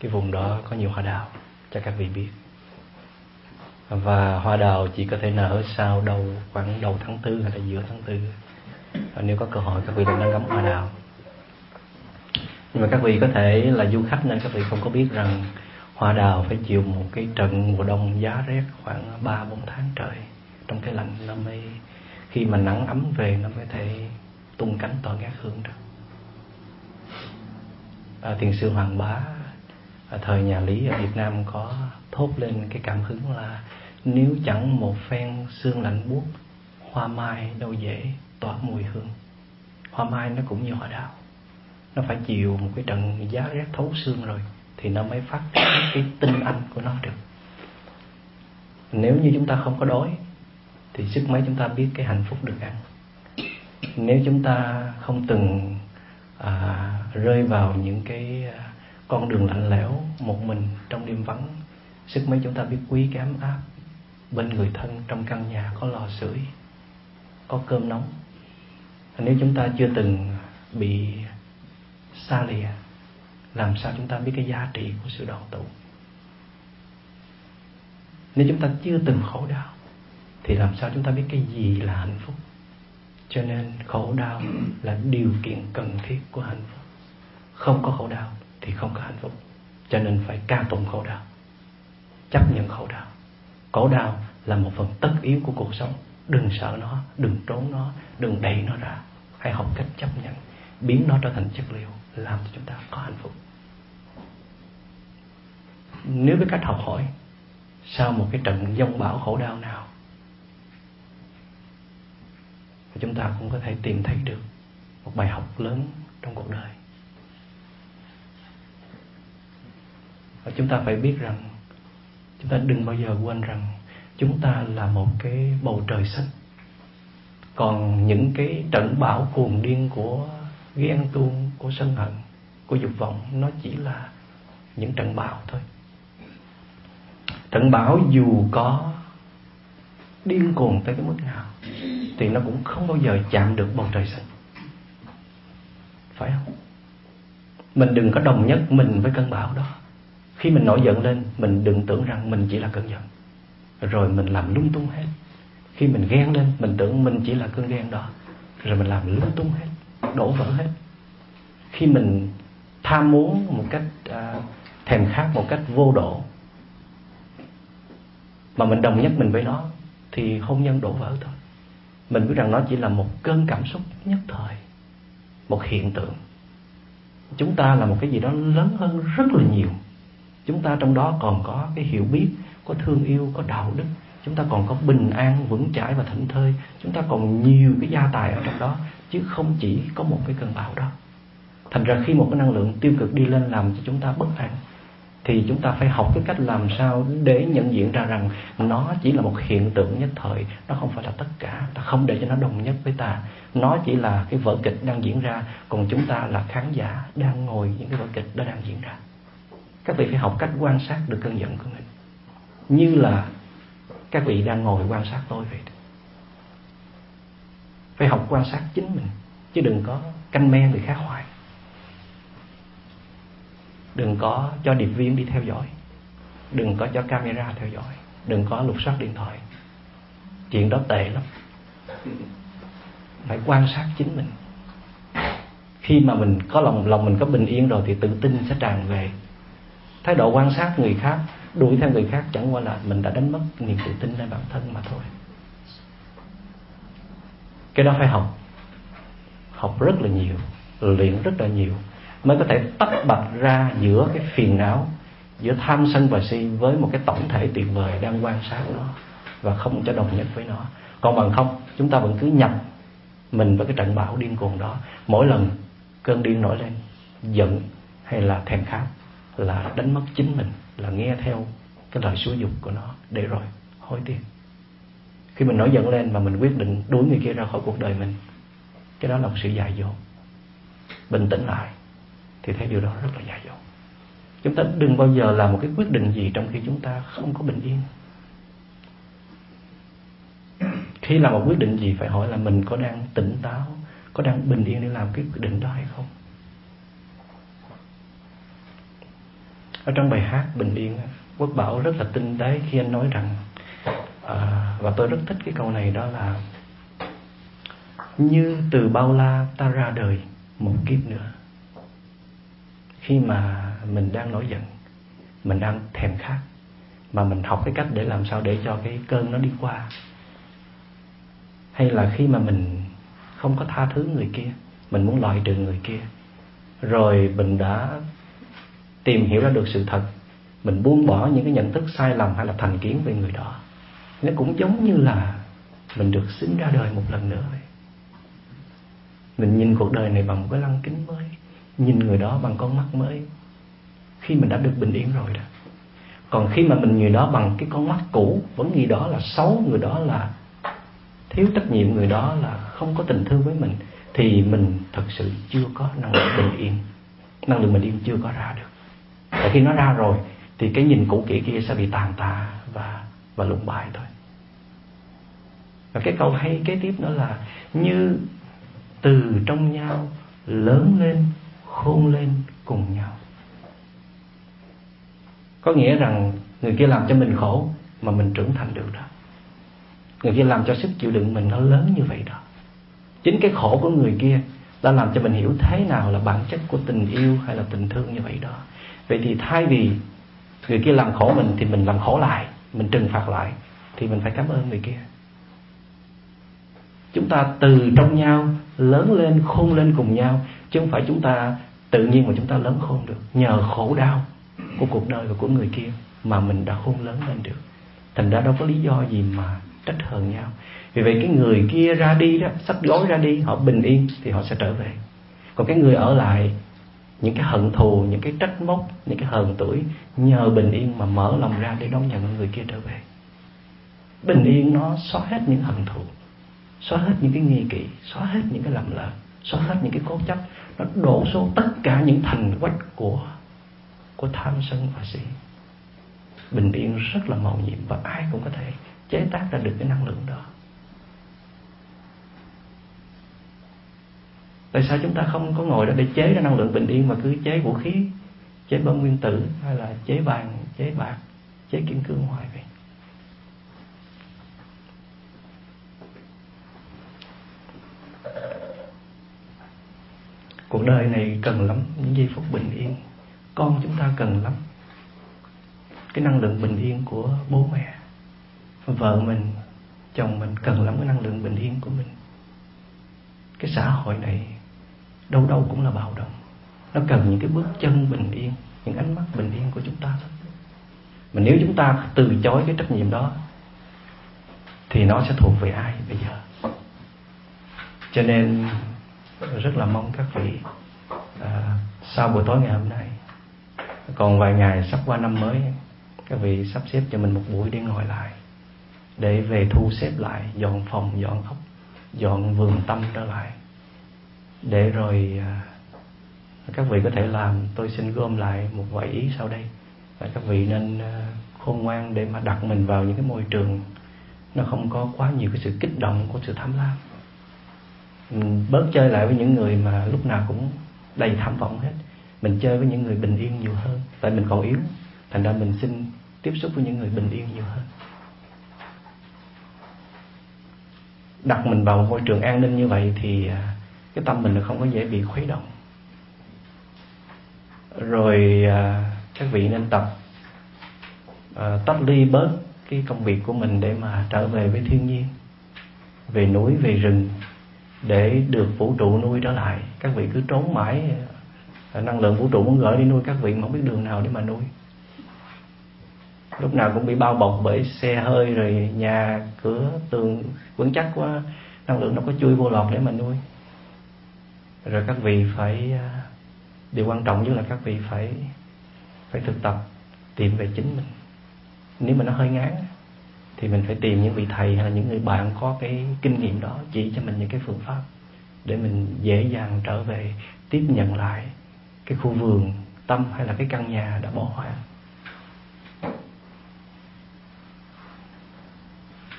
cái vùng đó có nhiều hoa đào cho các vị biết. Và hoa đào chỉ có thể nở sau đầu, khoảng đầu tháng tư hay là giữa tháng tư. Và nếu có cơ hội, các vị đừng nên ngắm hoa đào. Nhưng mà các vị có thể là du khách nên các vị không có biết rằng hoa đào phải chịu một cái trận mùa đông giá rét khoảng ba, bốn tháng trời trong cái lạnh nó mới, khi mà nắng ấm về nó mới thể tung cánh tỏa ngát hương được à, thiền sư hoàng bá à, thời nhà lý ở việt nam có thốt lên cái cảm hứng là nếu chẳng một phen xương lạnh buốt hoa mai đâu dễ tỏa mùi hương. Hoa mai nó cũng như họ đào. Nó phải chịu một cái trận giá rét thấu xương rồi thì nó mới phát triển cái tinh anh của nó được. Nếu như chúng ta không có đói thì sức mấy chúng ta biết cái hạnh phúc được ăn. Nếu chúng ta không từng à, rơi vào những cái à, con đường lạnh lẽo, một mình trong đêm vắng. Sức mấy chúng ta biết quý cái ấm áp bên người thân trong căn nhà có lò sưởi, có cơm nóng. Nếu chúng ta chưa từng bị xa lìa, làm sao chúng ta biết cái giá trị của sự đoàn tụ? Nếu chúng ta chưa từng khổ đau, thì làm sao chúng ta biết cái gì là hạnh phúc? Cho nên khổ đau là điều kiện cần thiết của hạnh phúc không có khổ đau thì không có hạnh phúc. Cho nên phải ca tụng khổ đau chấp nhận khổ đau khổ đau là một phần tất yếu của cuộc sống. Đừng sợ nó, đừng trốn nó, đừng đẩy nó ra. Hãy học cách chấp nhận, biến nó trở thành chất liệu, làm cho chúng ta có hạnh phúc. Nếu với cách học hỏi, sau một cái trận dông bão khổ đau nào chúng ta cũng có thể tìm thấy được một bài học lớn trong cuộc đời. Và chúng ta phải biết rằng, chúng ta đừng bao giờ quên rằng chúng ta là một cái bầu trời xanh. Còn những cái trận bão cuồng điên của ghen tuông, của sân hận, của dục vọng, nó chỉ là những trận bão thôi. Trận bão dù có điên cuồng tới cái mức nào, thì nó cũng không bao giờ chạm được bầu trời xanh. Phải không? Mình đừng có đồng nhất mình với cơn bão đó khi mình nổi giận lên mình đừng tưởng rằng mình chỉ là cơn giận. Rồi mình làm lung tung hết. Khi mình ghen lên mình tưởng mình chỉ là cơn ghen đó. Rồi mình làm lung tung hết đổ vỡ hết. Khi mình tham muốn một cách à, thèm khát một cách vô độ mà mình đồng nhất mình với nó thì hôn nhân đổ vỡ thôi. Mình biết rằng nó chỉ là một cơn cảm xúc nhất thời một hiện tượng. Chúng ta là một cái gì đó lớn hơn rất là nhiều chúng ta trong đó còn có cái hiểu biết, có thương yêu, có đạo đức. Chúng ta còn có bình an, vững chãi và thảnh thơi. Chúng ta còn nhiều cái gia tài ở trong đó, chứ không chỉ có một cái cơn bão đó. Thành ra khi một cái năng lượng tiêu cực đi lên làm cho chúng ta bất an, thì chúng ta phải học cái cách làm sao để nhận diện ra rằng nó chỉ là một hiện tượng nhất thời, nó không phải là tất cả. Ta không để cho nó đồng nhất với ta. Nó chỉ là cái vở kịch đang diễn ra, còn chúng ta là khán giả đang ngồi những cái vở kịch đó đang diễn ra các vị phải học cách quan sát được cơn giận của mình. Như là các vị đang ngồi quan sát tôi vậy phải học quan sát chính mình, chứ đừng có canh men người khác hoài. Đừng có cho điệp viên đi theo dõi. Đừng có cho camera theo dõi. Đừng có lục soát điện thoại. Chuyện đó tệ lắm. Phải quan sát chính mình. Khi mà mình có lòng lòng mình có bình yên rồi thì tự tin sẽ tràn về thái độ quan sát người khác, đuổi theo người khác chẳng qua là mình đã đánh mất niềm tự tin lên bản thân mà thôi. Cái đó phải học. Học rất là nhiều, luyện rất là nhiều, mới có thể tách bạch ra giữa cái phiền não, giữa tham sân và si với một cái tổng thể tuyệt vời đang quan sát nó và không cho đồng nhất với nó. Còn bằng không, chúng ta vẫn cứ nhập mình với cái trận bão điên cuồng đó. Mỗi lần cơn điên nổi lên, giận hay là thèm khát là đánh mất chính mình, là nghe theo cái lời xúi dục của nó. Để rồi, hối tiếc. Khi mình nổi giận lên mà mình quyết định đuổi người kia ra khỏi cuộc đời mình, cái đó là một sự dại dột. Bình tĩnh lại, thì thấy điều đó rất là dại dột. Chúng ta đừng bao giờ làm một cái quyết định gì trong khi chúng ta không có bình yên. Khi làm một quyết định gì, phải hỏi là mình có đang tỉnh táo, có đang bình yên để làm cái quyết định đó hay không? Ở trong bài hát bình yên quốc bảo rất là tinh tế khi anh nói rằng à, và tôi rất thích cái câu này đó là như từ bao la ta ra đời một kiếp nữa. Khi mà mình đang nổi giận mình đang thèm khát mà mình học cái cách để làm sao để cho cái cơn nó đi qua. Hay là khi mà mình không có tha thứ người kia mình muốn loại trừ người kia rồi mình đã tìm hiểu ra được sự thật. Mình buông bỏ những cái nhận thức sai lầm hay là thành kiến về người đó. Nó cũng giống như là mình được sinh ra đời một lần nữa vậy. Mình nhìn cuộc đời này bằng một cái lăng kính mới, nhìn người đó bằng con mắt mới. Khi mình đã được bình yên rồi đó. Còn khi mà mình nhìn đó bằng cái con mắt cũ, vẫn nghĩ đó là xấu, người đó là thiếu trách nhiệm, người đó là không có tình thương với mình, thì mình thật sự chưa có năng lượng bình yên. Năng lượng bình yên chưa có ra được và khi nó ra rồi, thì cái nhìn cũ kỹ kia sẽ bị tàn tạ và và lụng bại thôi. Và cái câu hay, kế tiếp nữa là như từ trong nhau lớn lên, khôn lên cùng nhau. Có nghĩa rằng người kia làm cho mình khổ mà mình trưởng thành được đó. Người kia làm cho sức chịu đựng mình nó lớn như vậy đó. Chính cái khổ của người kia đã làm cho mình hiểu thế nào là bản chất của tình yêu hay là tình thương như vậy đó vậy thì thay vì người kia làm khổ mình thì mình làm khổ lại, mình trừng phạt lại, thì mình phải cảm ơn người kia. Chúng ta từ trong nhau, lớn lên, khôn lên cùng nhau, chứ không phải chúng ta tự nhiên mà chúng ta lớn khôn được. Nhờ khổ đau của cuộc đời và của người kia mà mình đã khôn lớn lên được. Thành ra đâu có lý do gì mà trách hờn nhau. Vì vậy cái người kia ra đi đó, sắp gói ra đi, họ bình yên thì họ sẽ trở về. Còn cái người ở lại những cái hận thù, những cái trách móc, những cái hờn tuổi nhờ bình yên mà mở lòng ra để đón nhận người kia trở về. Bình yên nó xóa hết những hận thù, xóa hết những cái nghi kỵ, xóa hết những cái lầm lỡ, xóa hết những cái cố chấp. Nó đổ số tất cả những thành quách của của tham sân và si bình yên rất là màu nhiệm và ai cũng có thể chế tác ra được cái năng lượng đó tại sao chúng ta không có ngồi đó để chế ra năng lượng bình yên mà cứ chế vũ khí, chế bom nguyên tử hay là chế vàng, chế bạc, chế kim cương hoài vậy? Cuộc đời này cần lắm những giây phút bình yên. Con chúng ta cần lắm cái năng lượng bình yên của bố mẹ, vợ mình, chồng mình cần lắm cái năng lượng bình yên của mình. Cái xã hội này đâu đâu cũng là bạo động. Nó cần những cái bước chân bình yên những ánh mắt bình yên của chúng ta thôi. Mà nếu chúng ta từ chối cái trách nhiệm đó thì nó sẽ thuộc về ai bây giờ? Cho nên rất là mong các vị à, sau buổi tối ngày hôm nay còn vài ngày sắp qua năm mới các vị sắp xếp cho mình một buổi để ngồi lại để về thu xếp lại dọn phòng dọn ốc dọn vườn tâm trở lại để rồi à, các vị có thể làm, tôi xin gom lại một vài ý sau đây. Và các vị nên à, khôn ngoan để mà đặt mình vào những cái môi trường nó không có quá nhiều cái sự kích động của sự tham lam. Ừ, bớt chơi lại với những người mà lúc nào cũng đầy tham vọng hết. Mình chơi với những người bình yên nhiều hơn, tại mình còn yếu. Thành ra mình xin tiếp xúc với những người bình yên nhiều hơn. Đặt mình vào một môi trường an ninh như vậy thì à, cái tâm mình nó không có dễ bị khuấy động. Rồi à, các vị nên tập à, tách ly bớt cái công việc của mình để mà trở về với thiên nhiên về núi về rừng để được vũ trụ nuôi trở lại. Các vị cứ trốn mãi à, năng lượng vũ trụ muốn gửi đi nuôi các vị mà không biết đường nào để mà nuôi. Lúc nào cũng bị bao bọc bởi xe hơi rồi nhà cửa tường vững chắc quá năng lượng nó có chui vô lọt để mà nuôi rồi các vị phải à, điều quan trọng nhất là các vị phải phải thực tập, tìm về chính mình. Nếu mà nó hơi ngán, thì mình phải tìm những vị thầy hay là những người bạn có cái kinh nghiệm đó chỉ cho mình những cái phương pháp để mình dễ dàng trở về, tiếp nhận lại cái khu vườn tâm hay là cái căn nhà đã bỏ hoang.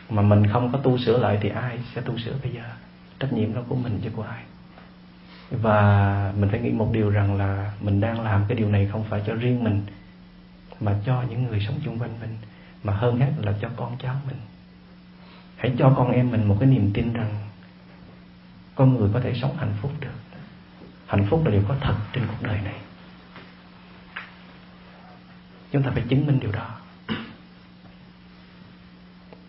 Mà mình không có tu sửa lại thì ai sẽ tu sửa bây giờ? Trách nhiệm đó của mình chứ của ai và mình phải nghĩ một điều rằng là mình đang làm cái điều này không phải cho riêng mình, mà cho những người sống chung quanh mình, mà hơn hết là cho con cháu mình. Hãy cho con em mình một cái niềm tin rằng con người có thể sống hạnh phúc được. Hạnh phúc là điều có thật trên cuộc đời này. Chúng ta phải chứng minh điều đó.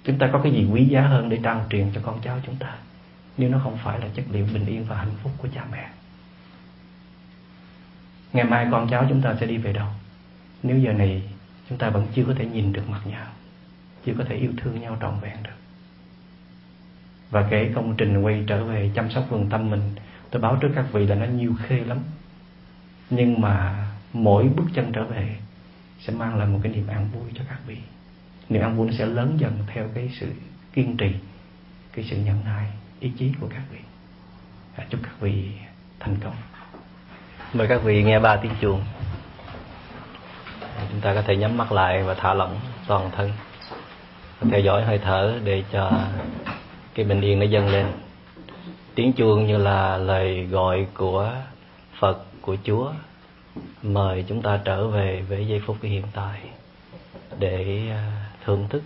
Chúng ta có cái gì quý giá hơn để trao truyền cho con cháu chúng ta? Nếu nó không phải là chất liệu bình yên và hạnh phúc của cha mẹ. Ngày mai con cháu chúng ta sẽ đi về đâu? Nếu giờ này chúng ta vẫn chưa có thể nhìn được mặt nhau, chưa có thể yêu thương nhau trọn vẹn được. Và kể công trình quay trở về chăm sóc vườn tâm mình, tôi báo trước các vị là nó nhiều khê lắm. Nhưng mà mỗi bước chân trở về sẽ mang lại một cái niềm an vui cho các vị. Niềm an vui nó sẽ lớn dần theo cái sự kiên trì, cái sự nhận nại ý chí của các vị. À, chúc các vị thành công. Mời các vị nghe ba tiếng chuông. Chúng ta có thể nhắm mắt lại và thả lỏng toàn thân. Theo dõi hơi thở để cho cái bình yên nó dâng lên. Tiếng chuông như là lời gọi của phật của chúa mời chúng ta trở về với giây phút hiện tại để à, thưởng thức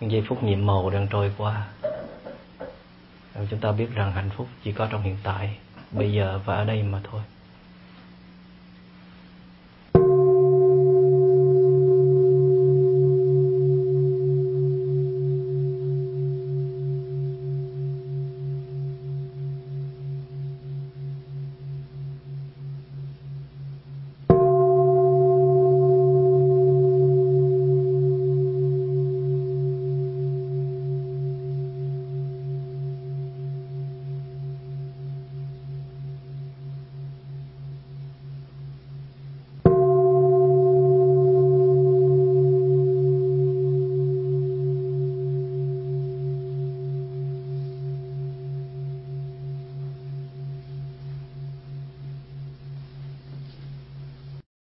những giây phút nhiệm màu đang trôi qua chúng ta biết rằng hạnh phúc chỉ có trong hiện tại, bây giờ và ở đây mà thôi.